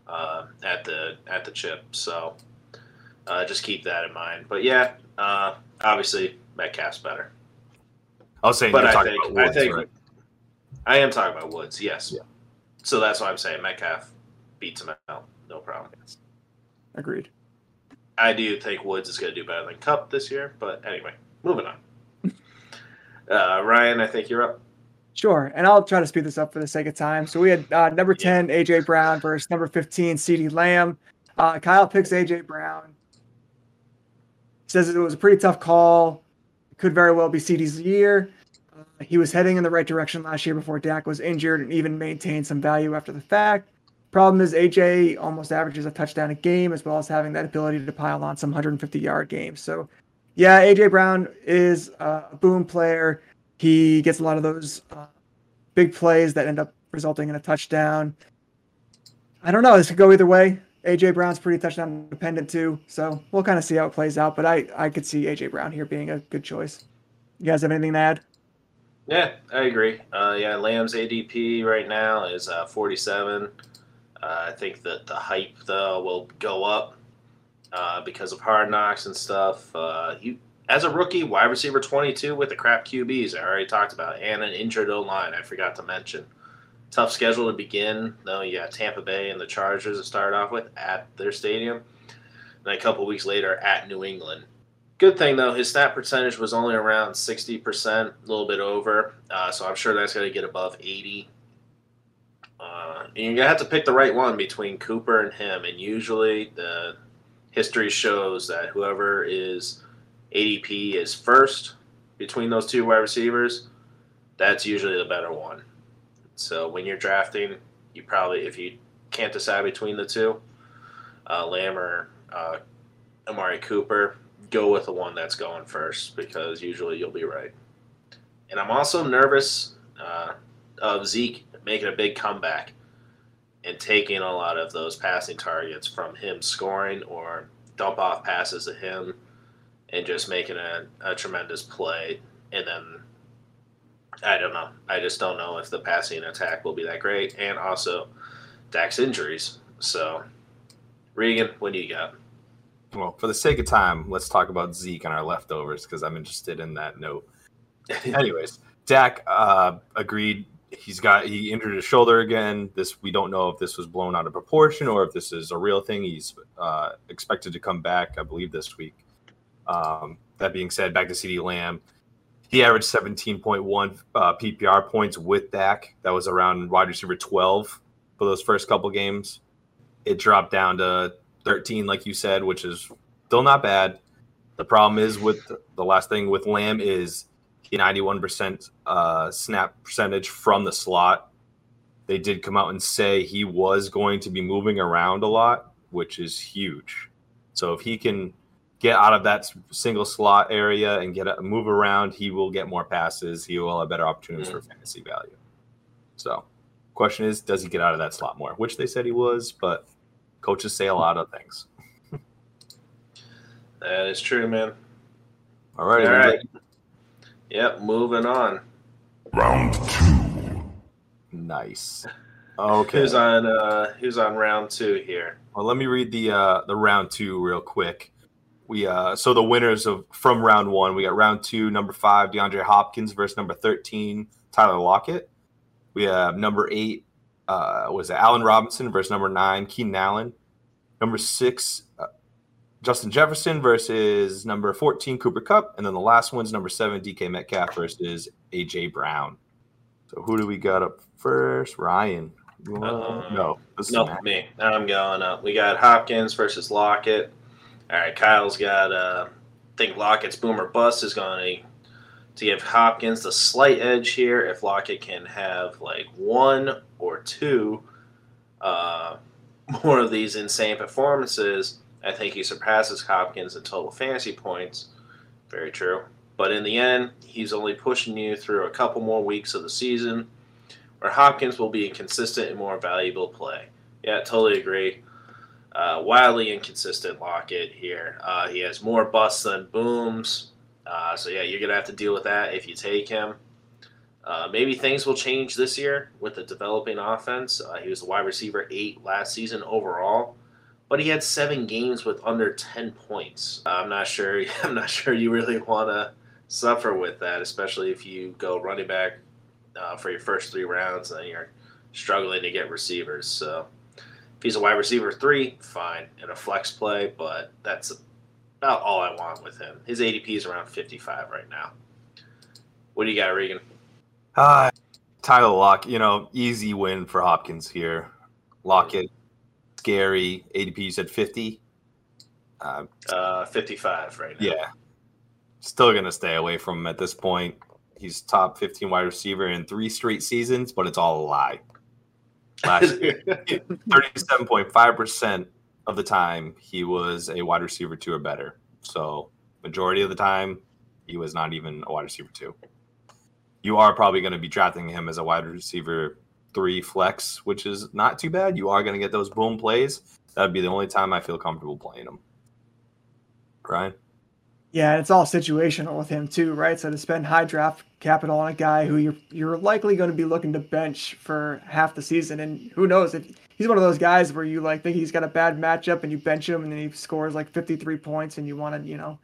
uh, at the at the chip. So uh, just keep that in mind. But yeah, uh, obviously Metcalf's better. I was saying, But you're I talking think about I think right? I am talking about Woods. Yes. Yeah. So that's why I'm saying Metcalf beats him out. No problem. Agreed. I do think Woods is going to do better than Kupp this year. But anyway, moving on. Uh, Ryan, I think you're up. Sure, and I'll try to speed this up for the sake of time. So we had uh, number ten AJ Brown versus number fifteen CeeDee Lamb. Uh, Kyle picks AJ Brown. Says it was a pretty tough call. Could very well be CeeDee's year. Uh, he was heading in the right direction last year before Dak was injured, and even maintained some value after the fact. Problem is AJ almost averages a touchdown a game, as well as having that ability to pile on some 150 yard games. So, yeah, AJ Brown is uh, a boom player. He gets a lot of those uh, big plays that end up resulting in a touchdown. I don't know. This could go either way. AJ Brown's pretty touchdown dependent too, so we'll kind of see how it plays out. But I I could see AJ Brown here being a good choice. You guys have anything to add? Yeah, I agree. Uh, yeah, Lamb's ADP right now is uh, 47. Uh, I think that the hype though will go up uh, because of hard knocks and stuff. Uh, you, as a rookie, wide receiver 22 with the crap QBs I already talked about, and an injured O line I forgot to mention. Tough schedule to begin. Though you got Tampa Bay and the Chargers to start off with at their stadium, and a couple weeks later at New England. Good thing though, his snap percentage was only around sixty percent, a little bit over. Uh, so I'm sure that's going to get above eighty. Uh, and you're gonna have to pick the right one between Cooper and him. And usually, the history shows that whoever is ADP is first between those two wide receivers, that's usually the better one. So when you're drafting, you probably if you can't decide between the two, uh, Lamb or uh, Amari Cooper, go with the one that's going first because usually you'll be right. And I'm also nervous uh, of Zeke making a big comeback and taking a lot of those passing targets from him scoring or dump off passes to him and just making a, a tremendous play. And then I don't know. I just don't know if the passing attack will be that great. And also Dak's injuries. So, Regan, what do you got? Well, for the sake of time, let's talk about Zeke and our leftovers because I'm interested in that note. Anyways, Dak uh, agreed. He's got he injured his shoulder again. This we don't know if this was blown out of proportion or if this is a real thing. He's uh, expected to come back, I believe, this week. Um, that being said, back to CeeDee Lamb. He averaged 17.1 uh, PPR points with Dak. That was around wide receiver 12 for those first couple games. It dropped down to 13, like you said, which is still not bad. The problem is with the last thing with Lamb is he 91% uh, snap percentage from the slot. They did come out and say he was going to be moving around a lot, which is huge. So if he can get out of that single slot area and get a, move around, he will get more passes. He will have better opportunities for fantasy value. So, question is, does he get out of that slot more? Which they said he was, but coaches say a lot of things. That is true, man. All right, All everybody. right. Yep, moving on. Round two. nice. Okay. Who's on uh who's on round two here? Well, let me read the uh, the round two real quick. We uh, so the winners of from round one, we got round two, number five, DeAndre Hopkins versus number thirteen, Tyler Lockett. We have number eight, uh, was it Allen Robinson versus number nine, Keenan Allen. Number six, uh, Justin Jefferson versus number fourteen, Cooper Kupp, and then the last one's number seven, DK Metcalf versus AJ Brown. So who do we got up first? Ryan. Uh, no, Nope, me. I'm going up. We got Hopkins versus Lockett. All right, Kyle's got. Uh, I think Lockett's boomer bust is going to to give Hopkins the slight edge here. If Lockett can have like one or two uh, more of these insane performances, I think he surpasses Hopkins in total fantasy points. Very true. But in the end, he's only pushing you through a couple more weeks of the season where Hopkins will be a consistent and more valuable play. Yeah, totally agree. Uh, wildly inconsistent Lockett here. Uh, he has more busts than booms. Uh, so, yeah, you're going to have to deal with that if you take him. Uh, maybe things will change this year with the developing offense. Uh, he was the wide receiver eight last season overall, but he had seven games with under ten points. I'm not sure. I'm not sure you really want to suffer with that, especially if you go running back uh, for your first three rounds and you're struggling to get receivers. So if he's a wide receiver three, fine, in a flex play, but that's about all I want with him. His ADP is around 55 right now. What do you got, Regan? Uh, Tyler Lock, you know, easy win for Hopkins here. Lockett, scary. ADP, you said 50? Uh, Uh, 55 right now. yeah. Still going to stay away from him at this point. He's top 15 wide receiver in three straight seasons, but it's all a lie. Last year, 37.5% of the time, he was a wide receiver two or better. So, majority of the time, he was not even a wide receiver two. You are probably going to be drafting him as a wide receiver three flex, which is not too bad. You are going to get those boom plays. That'd be the only time I feel comfortable playing him. Ryan? Yeah, it's all situational with him too, right? So to spend high draft capital on a guy who you're you're likely going to be looking to bench for half the season, and who knows if he's one of those guys where you like think he's got a bad matchup and you bench him and then he scores like 53 points and you want to you know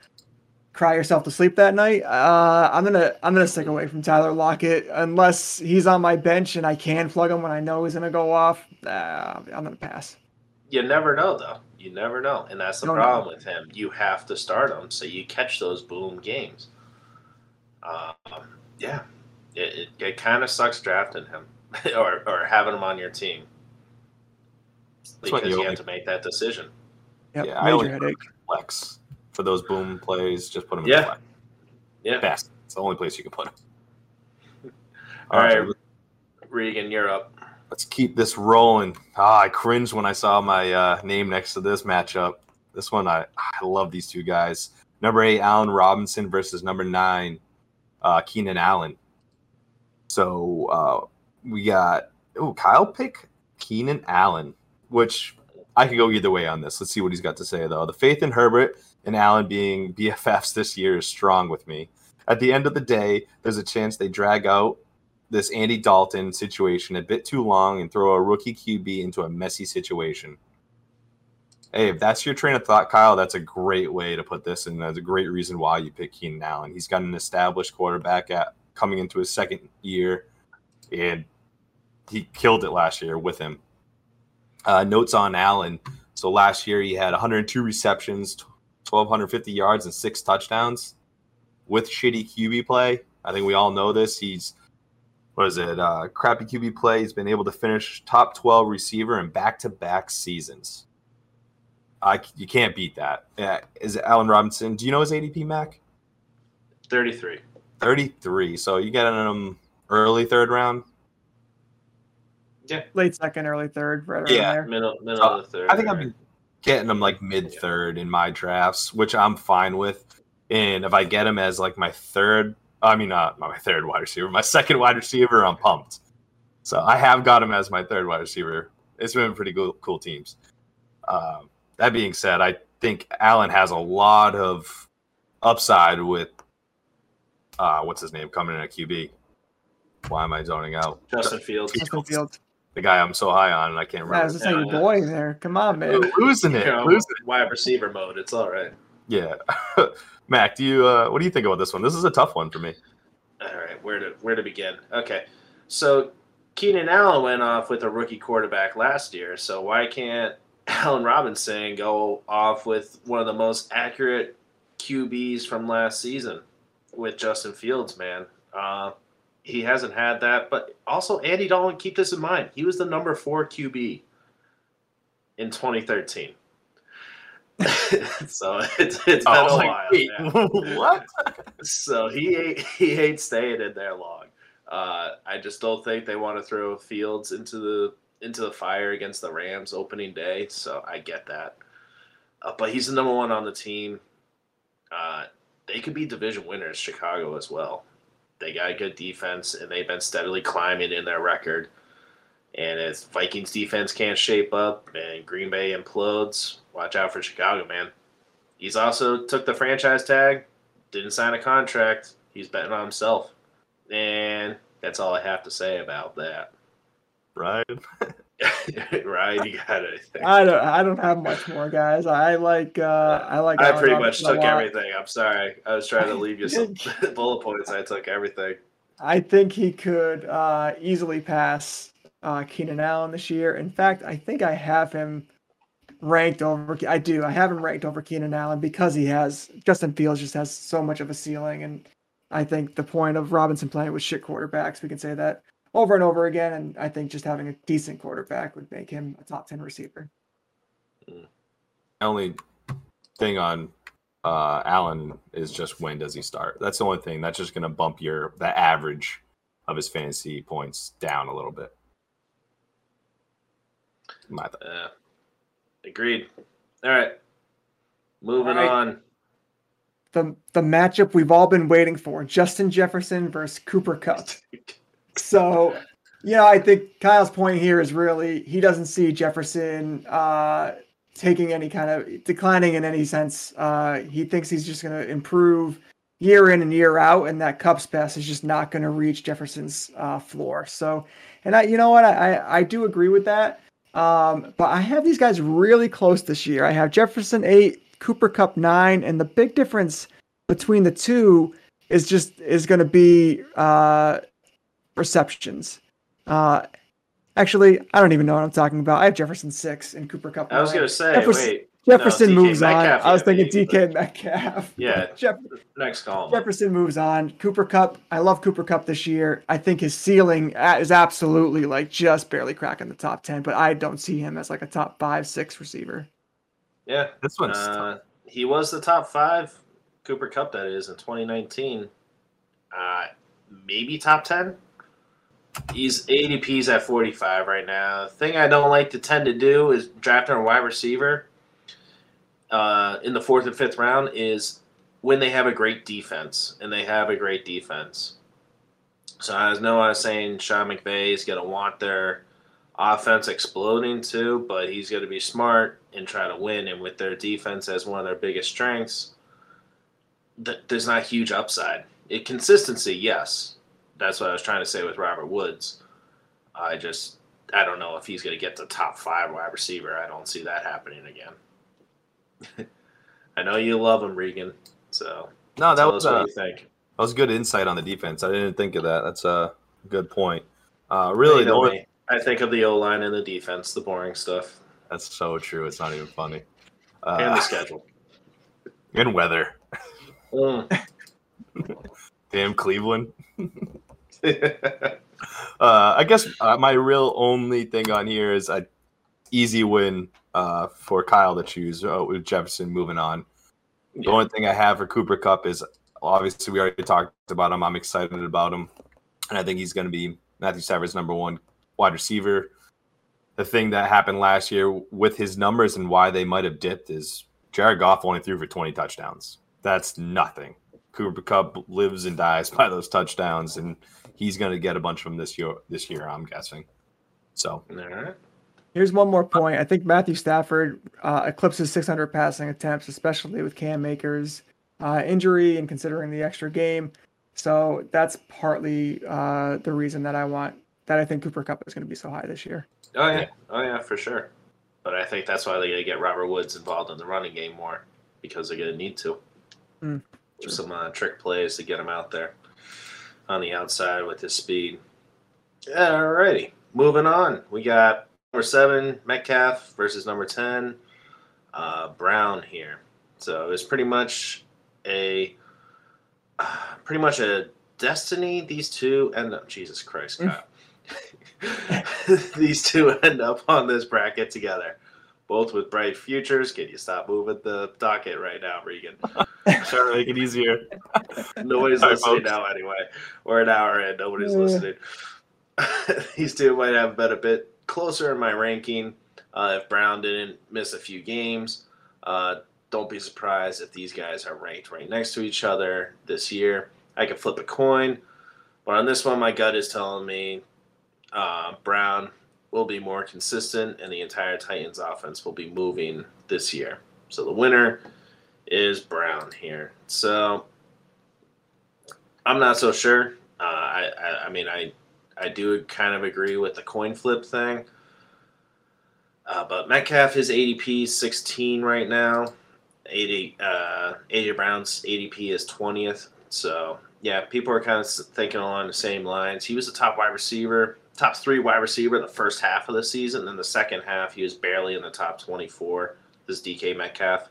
cry yourself to sleep that night. Uh, I'm gonna I'm gonna stick away from Tyler Lockett unless he's on my bench and I can plug him when I know he's gonna go off. Uh, I'm gonna pass. You never know, though. You never know, and that's the Don't know. problem with him. You have to start him so you catch those boom games. Um, yeah, it, it, it kind of sucks drafting him or or having him on your team That's because you you have to make that decision. Yep, Yeah, I only major headache. Flex for those boom plays. Just put him in Yeah. the flex. Yeah. Best. It's the only place you can put him. All right, Regan, you're up. Let's keep this rolling. Ah, I cringed when I saw my uh, name next to this matchup. This one, I, I love these two guys. Number eight, Allen Robinson versus number nine, uh, Keenan Allen. So uh, we got, oh, Kyle pick Keenan Allen, which I could go either way on this. Let's see what he's got to say, though. The faith in Herbert and Allen being BFFs this year is strong with me. At the end of the day, there's a chance they drag out this Andy Dalton situation a bit too long and throw a rookie QB into a messy situation. Hey, if that's your train of thought, Kyle, that's a great way to put this, and that's a great reason why you pick Keenan Allen. He's got an established quarterback at coming into his second year, and he killed it last year with him. Uh, notes on Allen. So last year he had 102 receptions, 1,250 yards, and six touchdowns with shitty QB play. I think we all know this. He's what is it? Uh, crappy QB play. He's been able to finish top 12 receiver in back to back seasons. I, you can't beat that. Yeah, is it Allen Robinson? Do you know his ADP, Mac? 33. 33. So you get him early third round. Yeah. Late second, early third, right around Yeah. there. Middle, middle Uh, of the third. I think I've been getting him like mid third in my drafts, which I'm fine with. And if I get him as like my third, I mean, not my third wide receiver, my second wide receiver, I'm pumped. So I have got him as my third wide receiver. It's been pretty cool, cool teams. Um, that being said, I think Allen has a lot of upside with uh, what's his name coming in at QB. Why am I zoning out? Justin Fields. Justin Fields. The guy I'm so high on, and I can't remember. Yeah, remember. is this your boy there? Come on, man. losing it, You know, losing it. wide receiver mode. It's all right. Yeah, Mac, do you uh, what do you think about this one? This is a tough one for me. All right, where to where to begin? Okay, so Keenan Allen went off with a rookie quarterback last year. So why can't Allen Robinson go off with one of the most accurate QBs from last season with Justin Fields? Man, uh, he hasn't had that. But also, Andy Dalton. Keep this in mind. He was the number four QB in 2013. so it's it's been I a was while. yeah. what? So he ain't, he ain't staying in there long. Uh, I just don't think they want to throw Fields into the into the fire against the Rams opening day. So I get that. Uh, but he's the number one on the team. Uh, they could be division winners, Chicago as well. They got a good defense, and they've been steadily climbing in their record. And if Vikings defense can't shape up and Green Bay implodes, watch out for Chicago, man. He's also took the franchise tag, didn't sign a contract. He's betting on himself. And that's all I have to say about that. Right. right? You got it. I don't. I don't have much more, guys. I like. Uh, I like. I Allen pretty much Robinson a took everything. I'm sorry. I was trying to leave you some bullet points. I took everything. I think he could uh, easily pass uh, Keenan Allen this year. In fact, I think I have him ranked over. I do. I have him ranked over Keenan Allen because he has Justin Fields just has so much of a ceiling, and I think the point of Robinson playing with shit quarterbacks, we can say that over and over again. And I think just having a decent quarterback would make him a top ten receiver. only thing on uh, Allen is just when does he start? That's the only thing. That's just going to bump your the average of his fantasy points down a little bit. My th- Uh, agreed. All right. Moving All right. on. The the matchup we've all been waiting for: Justin Jefferson versus Cooper Kupp. So, you know, I think Kyle's point here is really he doesn't see Jefferson uh, taking any kind of declining in any sense. Uh, he thinks he's just going to improve year in and year out, and that Kupp's best is just not going to reach Jefferson's uh, floor. So, and I, you know what, I, I do agree with that. Um, but I have these guys really close this year. I have Jefferson eight, Cooper Kupp nine, and the big difference between the two is just is going to be uh, receptions. Uh, actually, I don't even know what I'm talking about. I have Jefferson six and Cooper Kupp. I was going to say, Jefferson- wait. Jefferson no, DK moves on. Metcalf, I was thinking maybe, DK Metcalf. Yeah. Jeff, Next column. Jefferson moves on. Cooper Kupp. I love Cooper Kupp this year. I think his ceiling is absolutely like just barely cracking the top ten, but I don't see him as like a top five, six receiver. Yeah. this one's Uh, he was the top five Cooper Kupp, that is, in 2019. Uh, maybe top 10. He's ADP's at 45 right now. The thing I don't like to tend to do is drafting a wide receiver uh, in the fourth and fifth round is when they have a great defense, and they have a great defense. So I know I was saying Sean McVay is going to want their offense exploding too, but he's going to be smart and try to win. And with their defense as one of their biggest strengths, th- there's not huge upside. It consistency, yes. That's what I was trying to say with Robert Woods. I just I don't know if he's going to get the top five wide receiver. I don't see that happening again. I know you love him, Regan. So no, that was uh, what you think. that was good insight on the defense. I didn't think of that. That's a good point. Uh, really, the only. I think of the O line and the defense, the boring stuff, that's so true. It's not even funny. Uh, and the schedule. and weather. Mm. Damn Cleveland. Uh, I guess uh, my real only thing on here is a easy win uh, for Kyle to choose uh, with Jefferson moving on. The Yeah. only thing I have for Cooper Kupp is obviously we already talked about him. I'm excited about him, and I think he's going to be Matthew Stafford's number one wide receiver. The thing that happened last year with his numbers and why they might have dipped is Jared Goff only threw for 20 touchdowns. That's nothing. Cooper Kupp lives and dies by those touchdowns, and he's going to get a bunch of them this year. This year, I'm guessing. So All right. Here's one more point. I think Matthew Stafford uh, eclipses 600 passing attempts, especially with Cam Akers' uh, injury and considering the extra game. So that's partly uh, the reason that I want that I think Cooper Kupp is going to be so high this year. Oh yeah. Oh yeah, for sure. But I think that's why they're gonna get Robert Woods involved in the running game more because they're gonna need to. Mm, Just Some uh, trick plays to get him out there on the outside with his speed. Alrighty, moving on. We got number seven Metcalf versus number ten uh, Brown here. So it's pretty much a uh, pretty much a destiny. These two end up. Jesus Christ, Kyle. These two end up on this bracket together. both with bright futures. Can you stop moving the docket right now, Regan? Trying to make it easier. Nobody's Sorry, listening folks. now anyway. We're an hour in. Nobody's Yeah. listening. These two might have been a bit closer in my ranking uh, if Brown didn't miss a few games. Uh, don't be surprised if these guys are ranked right next to each other this year. I could flip a coin, but on this one, my gut is telling me uh, Brown will be more consistent and the entire Titans offense will be moving this year. So the winner is Brown here. So I'm not so sure. Uh, I, I I mean I I do kind of agree with the coin flip thing. Uh, but Metcalf is ADP 16 right now. 80 uh, AJ Brown's ADP is 20th. So yeah, people are kind of thinking along the same lines. He was the top wide receiver, top three wide receiver the first half of the season. Then the second half, he was barely in the top 24. This DK Metcalf.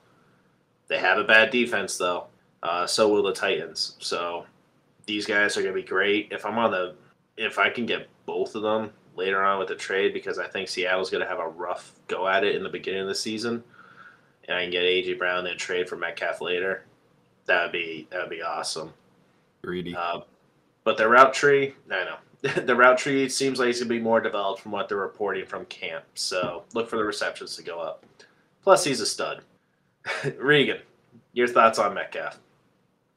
They have a bad defense though. Uh, so will the Titans. So these guys are going to be great. If I'm on the, if I can get both of them later on with the trade, because I think Seattle's going to have a rough go at it in the beginning of the season, and I can get AJ Brown and trade for Metcalf later, that would be that would be awesome. Greedy. Uh, but the route tree, I know the route tree seems like it's going to be more developed from what they're reporting from camp. So look for the receptions to go up. Plus, he's a stud. Regan, your thoughts on Metcalf?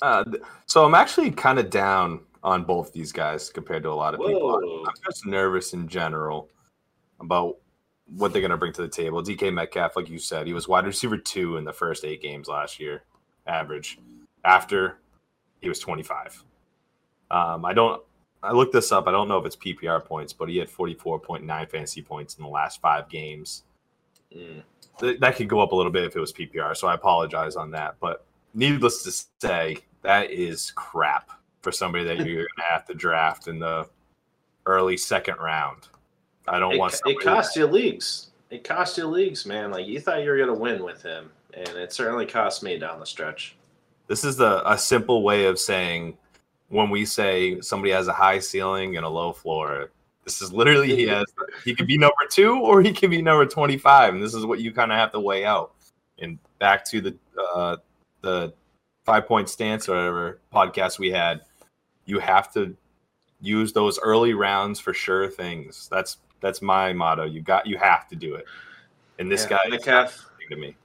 Uh, so I'm actually kind of down on both these guys compared to a lot of people. Whoa. I'm just nervous in general about what they're going to bring to the table. DK Metcalf, like you said, he was wide receiver two in the first eight games last year, average. After he was 25. Um, I don't. I looked this up. I don't know if it's PPR points, but he had 44.9 fantasy points in the last five games. Mm. Th- that could go up a little bit if it was PPR, so I apologize on that. But needless to say, that is crap for somebody that you're going to have to draft in the early second round. I don't It, want it cost you leagues. It cost you leagues, man. Like you thought you were gonna win with him, and it certainly cost me down the stretch. This is the a simple way of saying when we say somebody has a high ceiling and a low floor. This is literally he has he could be number two or he could be number twenty five, and this is what you kind of have to weigh out. And back to the uh, the five point stance or whatever podcast we had, you have to use those early rounds for sure things. That's that's my motto. You got you have to do it. And this Yeah, guy is Metcalf. nothing to me.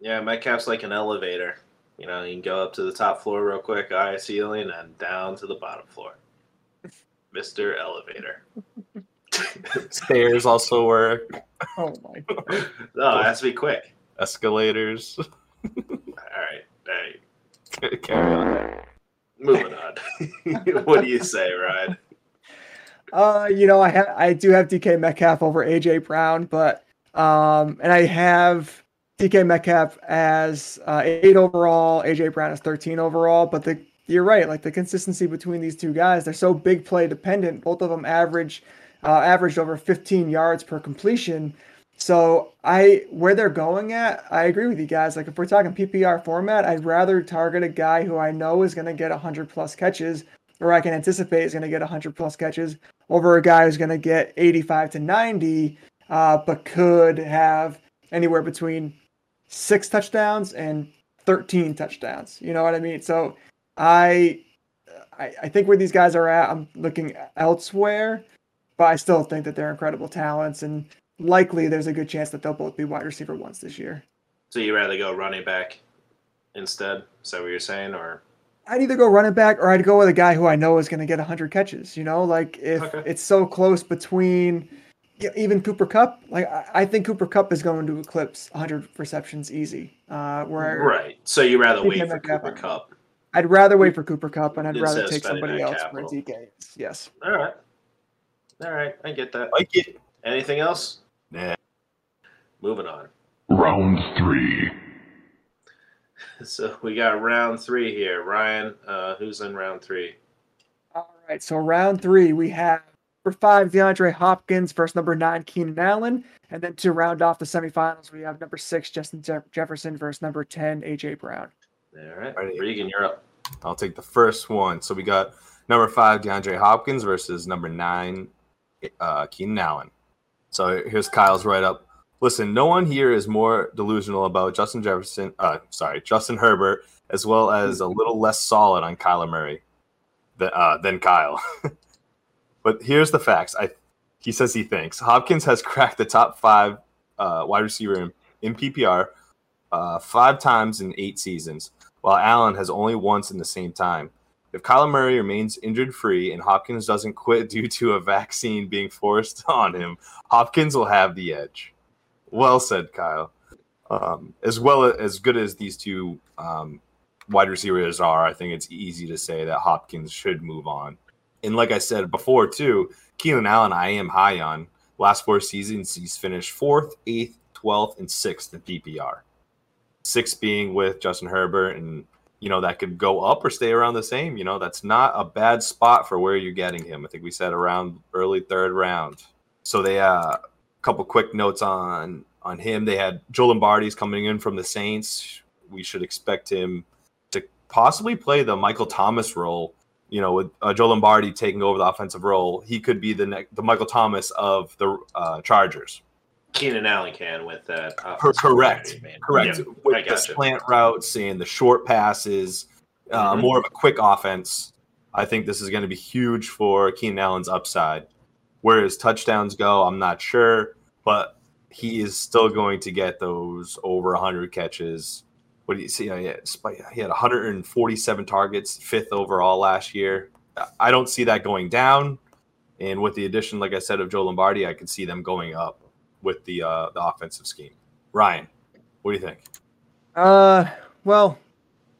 Yeah, Metcalf's like an elevator. You know, you can go up to the top floor real quick, eye ceiling, and down to the bottom floor. Mister Elevator. Stairs also work. Oh my. god. No, it has to be quick. Escalators. All right, all right. Carry on. Moving on. what do you say, Ryan? Uh, you know, I ha- I do have DK Metcalf over AJ Brown, but um, and I have DK Metcalf as uh, eight overall, AJ Brown as thirteen overall. But the you're right, like the consistency between these two guys, they're so big play dependent. Both of them average uh, averaged over 15 yards per completion. So I where they're going at, I agree with you guys. Like if we're talking PPR format, I'd rather target a guy who I know is going to get 100 plus catches, or I can anticipate is going to get 100 plus catches, over a guy who's going to get 85 to 90, uh, but could have anywhere between six touchdowns and 13 touchdowns. You know what I mean? So I, I, I think where these guys are at, I'm looking elsewhere, but I still think that they're incredible talents and likely there's a good chance that they'll both be wide receiver ones this year. So you rather go running back instead? Is that what you're saying, or I'd either go running back or I'd go with a guy who I know is going to get 100 catches. You know, like if Okay. it's so close between even Cooper Kupp, like I, I think Cooper Kupp is going to eclipse 100 receptions easy. Uh, where right? So you rather wait for a Kupp. Cooper Kupp? I'd rather wait for Cooper Kupp and I'd Instead rather take somebody that else for. DK. Yes. All right, all right, I get that. Like it. Anything else? Nah. Moving on. Round three. So we got round three here. Ryan, uh, who's in round three? All right. So round three, we have number five DeAndre Hopkins versus number nine Keenan Allen, and then to round off the semifinals, we have number six Justin Jeff- Jefferson versus number 10 AJ Brown. All right, Alrighty. Regan, you're up. I'll take the first one. So we got number five, DeAndre Hopkins versus number nine, uh, Keenan Allen. So here's Kyle's write up. Listen, no one here is more delusional about Justin Jefferson. Uh, sorry, Justin Herbert, as well as a little less solid on Kyler Murray than, uh, than Kyle. but here's the facts. I he says he thinks Hopkins has cracked the top five uh, wide receiver in, in PPR uh, five times in eight seasons, while Allen has only once in the same time. If Kyler Murray remains injured free and Hopkins doesn't quit due to a vaccine being forced on him, Hopkins will have the edge. Well said, Kyle. Um, as well as good as these two um, wide receivers are, I think it's easy to say that Hopkins should move on. And like I said before, too, Keenan Allen, I am high on. Last four seasons, he's finished fourth, eighth, 12th, and sixth in PPR. Six being with Justin Herbert, and you know that could go up or stay around the same. You know that's not a bad spot for where you're getting him. I think we said around early third round. So they uh, couple quick notes on on him. They had Joe Lombardi's coming in from the Saints. We should expect him to possibly play the Michael Thomas role you know, with uh, Joe Lombardi taking over the offensive role, he could be the ne- the Michael Thomas of the uh, Chargers. Keenan Allen can with that. correct, correct. Yeah, with the slant routes and the short passes, uh, mm-hmm. more of a quick offense. I think this is going to be huge for Keenan Allen's upside. Where his touchdowns go, I'm not sure, but he is still going to get those over 100 catches what do you see? he had 147 targets, fifth overall last year. I don't see that going down. And with the addition, like I said, of Joe Lombardi, I could see them going up with the uh, the offensive scheme. Ryan, what do you think? Uh, well,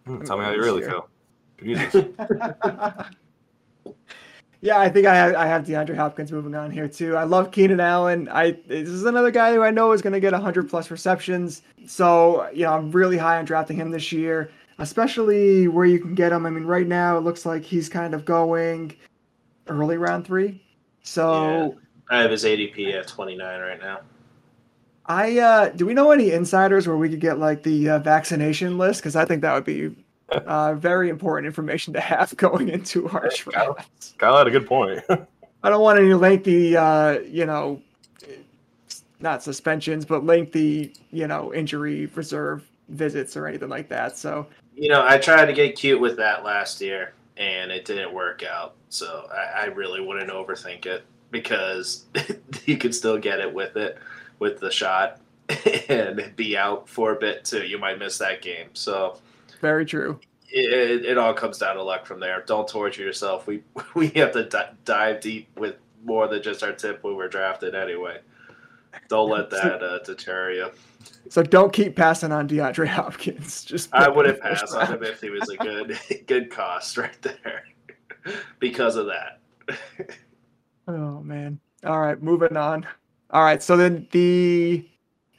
hmm, tell me how you really here. feel. Yeah, I think I have, I have DeAndre Hopkins moving on here too. I love Keenan Allen. I this is another guy who I know is going to get 100 plus receptions. So you know I'm really high on drafting him this year, especially where you can get him. I mean, right now it looks like he's kind of going early round three. So yeah, I have his ADP at 29 right now. I uh, do we know any insiders where we could get like the uh, vaccination list? Because I think that would be uh, very important information to have going into our Kyle, Kyle had a good point. I don't want any lengthy, uh, you know, not suspensions, but lengthy, you know, injury reserve visits or anything like that. So, you know, I tried to get cute with that last year and it didn't work out. So I, I really wouldn't overthink it because you could still get it with it, with the shot and be out for a bit too. You might miss that game. So, very true. It, it, all comes down to luck from there. Don't torture yourself. We we have to d- dive deep with more than just our tip when we're drafted anyway. Don't let that uh, deter you. So don't keep passing on DeAndre Hopkins. Just I wouldn't pass on him if he was a good good cost right there because of that. oh man. All right, moving on. All right, so then the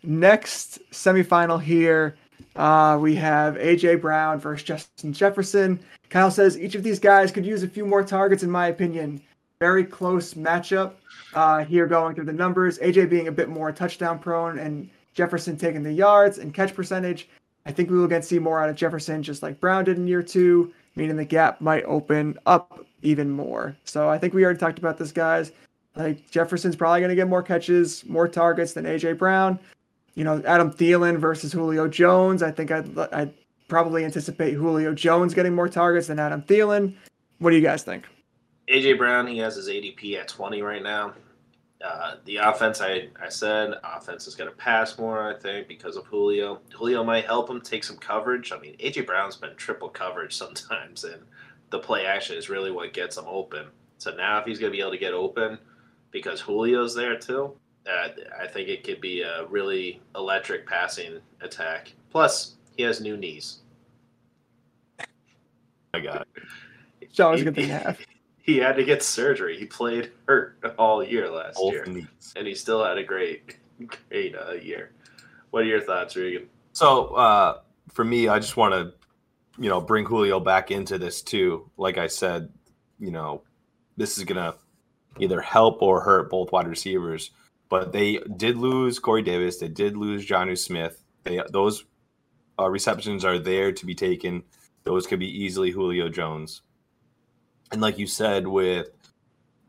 next semifinal here uh, we have AJ Brown versus Justin Jefferson. Kyle says each of these guys could use a few more targets, in my opinion. Very close matchup uh, here going through the numbers. AJ being a bit more touchdown prone and Jefferson taking the yards and catch percentage. I think we will get to see more out of Jefferson just like Brown did in year two, meaning the gap might open up even more. So I think we already talked about this, guys. Like Jefferson's probably going to get more catches, more targets than AJ Brown you know, Adam Thielen versus Julio Jones. I think I'd, I'd probably anticipate Julio Jones getting more targets than Adam Thielen. What do you guys think? AJ Brown, he has his ADP at 20 right now. Uh, the offense, I, I said, offense is going to pass more, I think, because of Julio. Julio might help him take some coverage. I mean, AJ Brown's been triple coverage sometimes, and the play action is really what gets him open. So now, if he's going to be able to get open because Julio's there too, uh, I think it could be a really electric passing attack. Plus, he has new knees. I got it. It's always a good thing to have. He had to get surgery. He played hurt all year last Both year, knees. and he still had a great, great uh, year. What are your thoughts, Regan? So, uh, for me, I just want to, you know, bring Julio back into this too. Like I said, you know, this is gonna either help or hurt both wide receivers but they did lose Corey Davis. They did lose Jonnu Smith. They, those uh, receptions are there to be taken. Those could be easily Julio Jones. And like you said, with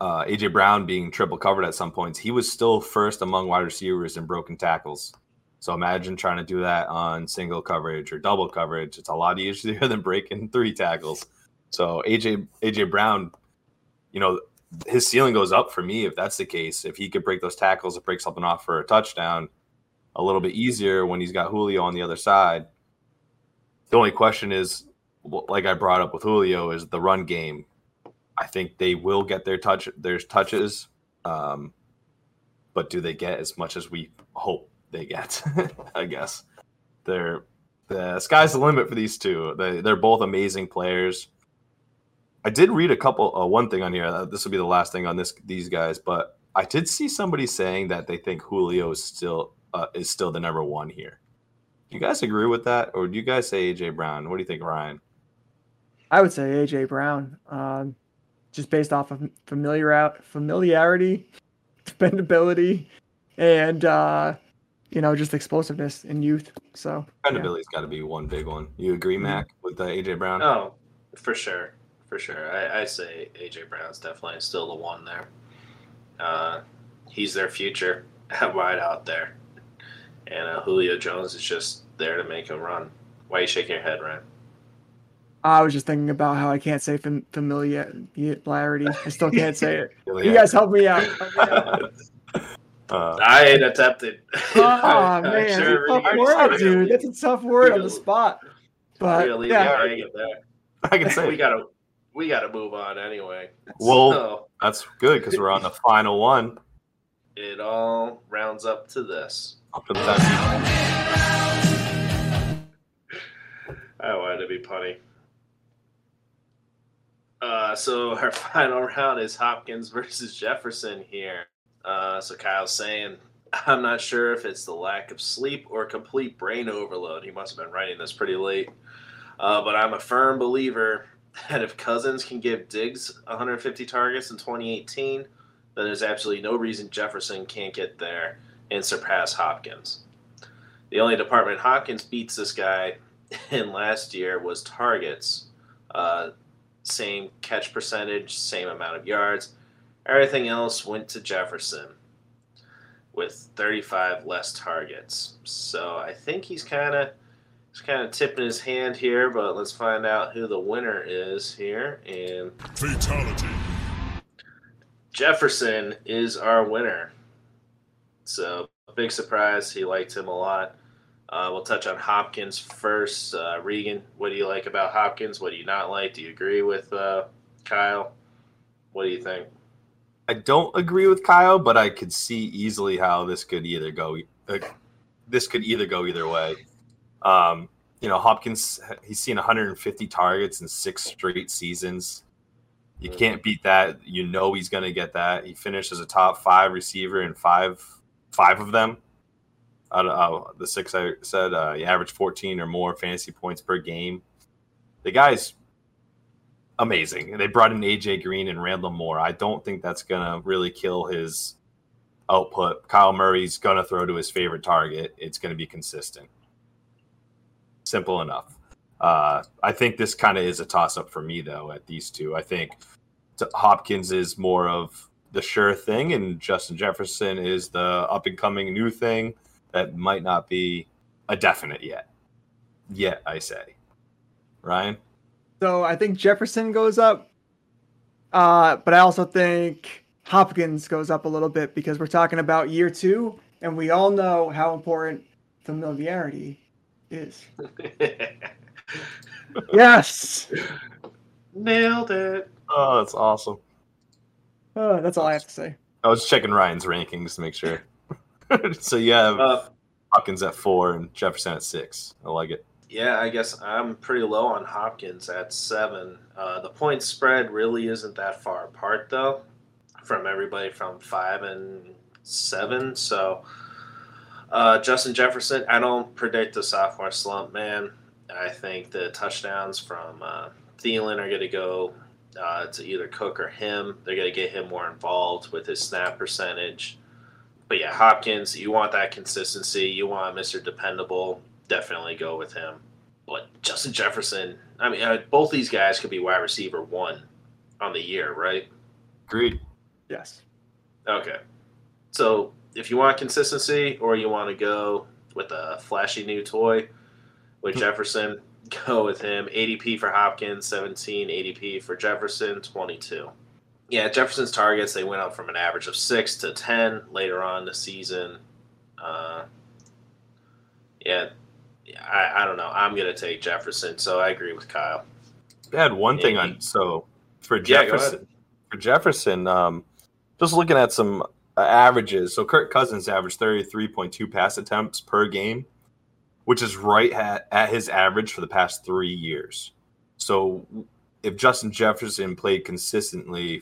uh, AJ Brown being triple covered at some points, he was still first among wide receivers in broken tackles. So imagine trying to do that on single coverage or double coverage. It's a lot easier than breaking three tackles. So AJ AJ Brown, you know, his ceiling goes up for me if that's the case. If he could break those tackles break something off for a touchdown, a little bit easier when he's got Julio on the other side. The only question is, like I brought up with Julio, is the run game. I think they will get their touch, their touches, um, but do they get as much as we hope they get? I guess they're the sky's the limit for these two. They they're both amazing players. I did read a couple uh, one thing on here. Uh, this will be the last thing on this these guys, but I did see somebody saying that they think Julio is still uh, is still the number one here. Do you guys agree with that, or do you guys say AJ Brown? What do you think, Ryan? I would say AJ Brown, um, just based off of familiar familiarity, dependability, and uh, you know just explosiveness in youth. So dependability's yeah. got to be one big one. You agree, mm-hmm. Mac, with uh, AJ Brown? Oh, for sure, for sure. I, I say AJ Brown's definitely still the one there. Uh, he's their future wide out there and uh, Julio Jones is just there to make him run. Why are you shaking your head, Ryan? I was just thinking about how I can't say fam- familiarity. I still can't say it. you guys help me out. Help me out. Uh, I ain't attempted. Oh man, sure that's a tough word, dude. That's a tough word on the spot. But really, yeah, I can say we gotta we gotta move on anyway. Well, so, that's good because we're on the final one. It all rounds up to this. I wanted to be punny. Uh, so our final round is Hopkins versus Jefferson here. Uh, so Kyle's saying, I'm not sure if it's the lack of sleep or complete brain overload. He must have been writing this pretty late. Uh, but I'm a firm believer that if Cousins can give Diggs 150 targets in 2018, then there's absolutely no reason Jefferson can't get there and surpass Hopkins. The only department Hopkins beats this guy in last year was targets. Uh, same catch percentage, same amount of yards. Everything else went to Jefferson with 35 less targets. So I think he's kind of he's kind of tipping his hand here, but let's find out who the winner is here. And fatality. Jefferson is our winner. So a big surprise. He liked him a lot. Uh, we'll touch on Hopkins first. Uh, Regan, what do you like about Hopkins? What do you not like? Do you agree with uh, Kyle? What do you think? I don't agree with Kyle, but I could see easily how this could either go. Uh, this could either go either way. Um, you know, Hopkins, he's seen 150 targets in six straight seasons. You can't beat that. You know he's going to get that. He finished as a top five receiver in five five of them. Out of uh, the six I said, uh, he averaged 14 or more fantasy points per game. The guy's amazing. They brought in AJ Green and Rondale Moore. I don't think that's gonna really kill his output. Kyler Murray's gonna throw to his favorite target. It's gonna be consistent. Simple enough. Uh, I think this kind of is a toss up for me though. At these two, I think Hopkins is more of the sure thing, and Justin Jefferson is the up and coming new thing that might not be a definite yet. Yet, I say. Ryan? So I think Jefferson goes up, uh, but I also think Hopkins goes up a little bit because we're talking about year two, and we all know how important familiarity is. yes. Nailed it. Oh, that's awesome. Uh, that's all I have to say. I was checking Ryan's rankings to make sure. so you have uh, Hopkins at four and Jefferson at six. I like it. Yeah, I guess I'm pretty low on Hopkins at seven. Uh, the point spread really isn't that far apart, though, from everybody from five and seven. So, uh, Justin Jefferson, I don't predict a sophomore slump, man. I think the touchdowns from uh, Thielen are going to go uh, to either Cook or him. They're going to get him more involved with his snap percentage. But yeah, Hopkins, you want that consistency. You want Mr. Dependable. Definitely go with him. But Justin Jefferson, I mean, uh, both these guys could be wide receiver one on the year, right? Agreed. Yes. Okay. So if you want consistency or you want to go with a flashy new toy with Jefferson, go with him. ADP for Hopkins, 17. ADP for Jefferson, 22. Yeah, Jefferson's targets, they went up from an average of 6 to 10 later on the season. Uh, yeah, I, I don't know. I'm going to take Jefferson, so I agree with Kyle. They had one thing on so for Yeah, Jefferson. for Jefferson, um, just looking at some uh, averages. So Kirk Cousins averaged 33.2 pass attempts per game, which is right at, at his average for the past three years. So if Justin Jefferson played consistently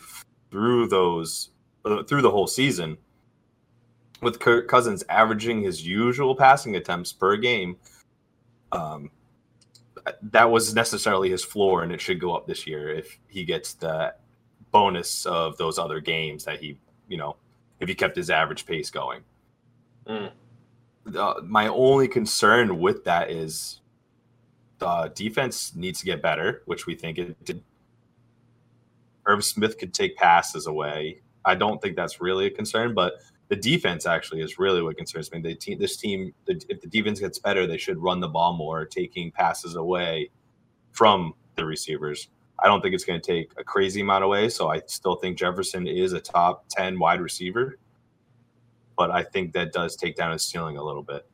through those uh, through the whole season, with Kirk Cousins averaging his usual passing attempts per game, um, that was necessarily his floor, and it should go up this year if he gets the bonus of those other games that he, you know, if he kept his average pace going. Mm. Uh, my only concern with that is the defense needs to get better, which we think it did. Irv Smith could take passes away. I don't think that's really a concern, but the defense actually is really what concerns me. The team, this team, the, if the defense gets better, they should run the ball more, taking passes away from the receivers. I don't think it's going to take a crazy amount away. So I still think Jefferson is a top 10 wide receiver. But I think that does take down his ceiling a little bit.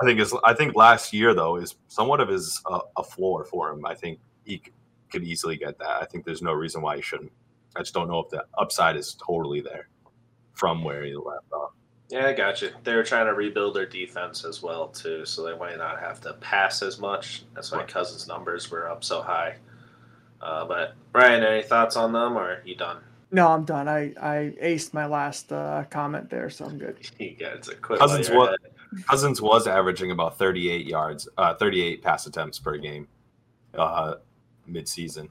I think is I think last year though is somewhat of his uh, a floor for him. I think he c- could easily get that. I think there's no reason why he shouldn't. I just don't know if the upside is totally there from where he left off. Yeah, I got you. They're trying to rebuild their defense as well too, so they might not have to pass as much. That's why Right. Cousins' numbers were up so high. Uh, but Brian, any thoughts on them, or are you done? No, I'm done. I, I aced my last uh, comment there, so I'm good. You guys are quit Cousins while you're was Cousins was averaging about 38 yards, uh, 38 pass attempts per game, uh, mid-season.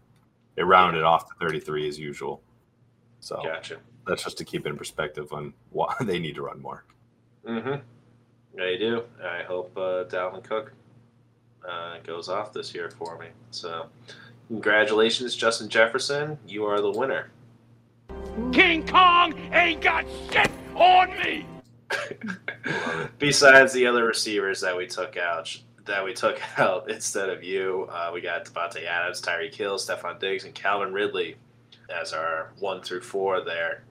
It rounded off to 33 as usual. So. Gotcha. that's just to keep it in perspective on why they need to run more. Mm-hmm. They do. I hope uh, Dalvin Cook uh, goes off this year for me. So, congratulations, Justin Jefferson. You are the winner. King Kong ain't got shit on me! Besides the other receivers that we took out, that we took out instead of you, uh, we got Davante Adams, Tyreek Hill, Stefon Diggs, and Calvin Ridley as our one through four there.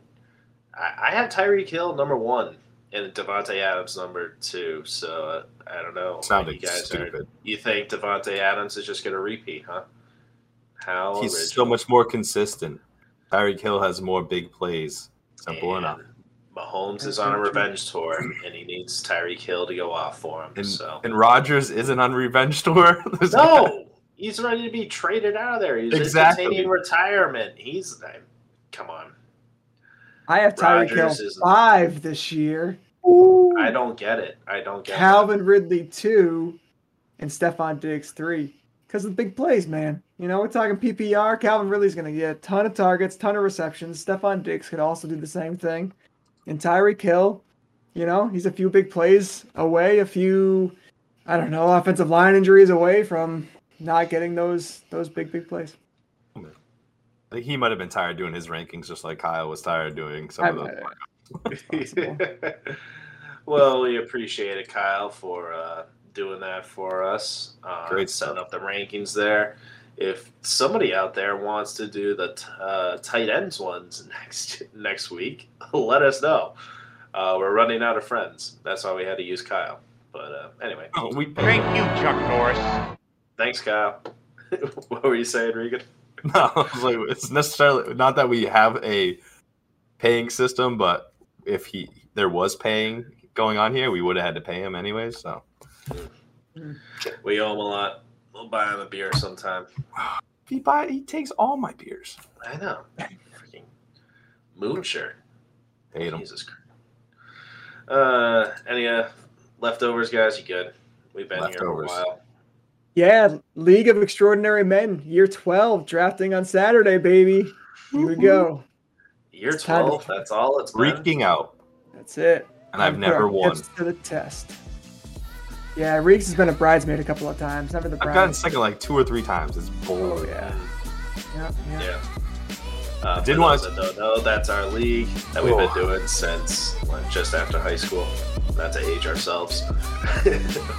I, I have Tyreek Hill number one and Davante Adams number two. So uh, I don't know. Sounded you guys are. stupid. You think Davante Adams is just going to repeat, huh? How He's so much more consistent. Tyreek Hill has more big plays. Simple And enough. Mahomes is on a revenge tour, and he needs Tyreek Hill to go off for him. And, so and Rodgers isn't on revenge tour. This no, he's ready to be traded out of there. He's Exactly. entertaining retirement. He's I- come on. I have Tyreek Hill is- five this year. I don't get it. I don't get Calvin Ridley two, and Stefon Diggs three. Because of the big plays, man. You know, we're talking PPR. Calvin Ridley's going to get a ton of targets, ton of receptions. Stefon Diggs could also do the same thing. And Tyreek Hill, you know, he's a few big plays away, a few, I don't know, offensive line injuries away from not getting those those big big plays. I think he might have been tired doing his rankings, just like Kyle was tired doing some I- of those. it. well, we appreciate it, Kyle, for uh, doing that for us. Uh, Great setting stuff. up the rankings there. If somebody out there wants to do the t- uh, tight ends ones next next week, let us know. Uh, we're running out of friends. That's why we had to use Kyle. But uh, anyway, Oh, we Thank you, Chuck Norris. thanks, Kyle. what were you saying, Regan? No, I was like, it's necessarily not that we have a paying system, but if he there was paying going on here, we would have had to pay him anyways. So We owe him a lot. We'll buy him a beer sometime. he buy he takes all my beers. I know. Freaking moocher. Hate him. Jesus Christ. Uh, any uh, leftovers, guys? You good? We've been here a while. Yeah, League of Extraordinary Men, year 12, drafting on Saturday, baby. Here we go. Year It's time to- 12, that's all it's been. Freaking out, That's it. and I've Time to put never won. To the test. Yeah, Reeks has been a bridesmaid a couple of times. Never the I've bride. gotten second like two or three times. It's Oh yeah. yeah. Yep, yep. Yeah. Uh, did for want to that don't know, that's our league that we've Oh. been doing since like, just after high school. Not to age ourselves.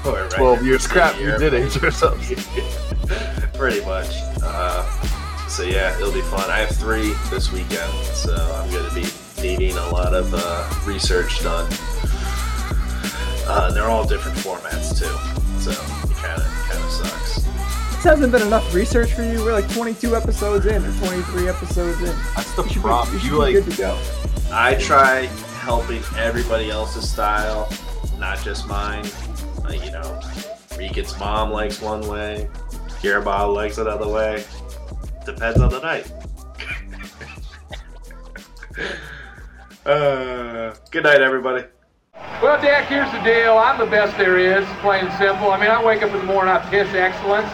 Or right Twelve years crap. year. You did age yourselves. Pretty much. Uh, so yeah, it'll be fun. I have three this weekend, so I'm going to be needing a lot of uh, research done. Uh, they're all different formats too, so it kind of kind of sucks. This hasn't been enough research for you. We're like 22 episodes in or 23 episodes in. That's the You problem. be, you You like good to go. I try helping everybody else's style, not just mine. Uh, you know, Rikit's mom likes one way, Kirabal likes another way. Depends on the night. uh, good night, everybody. Well, Dak, here's the deal. I'm the best there is, plain and simple. I mean, I wake up in the morning, I piss excellence.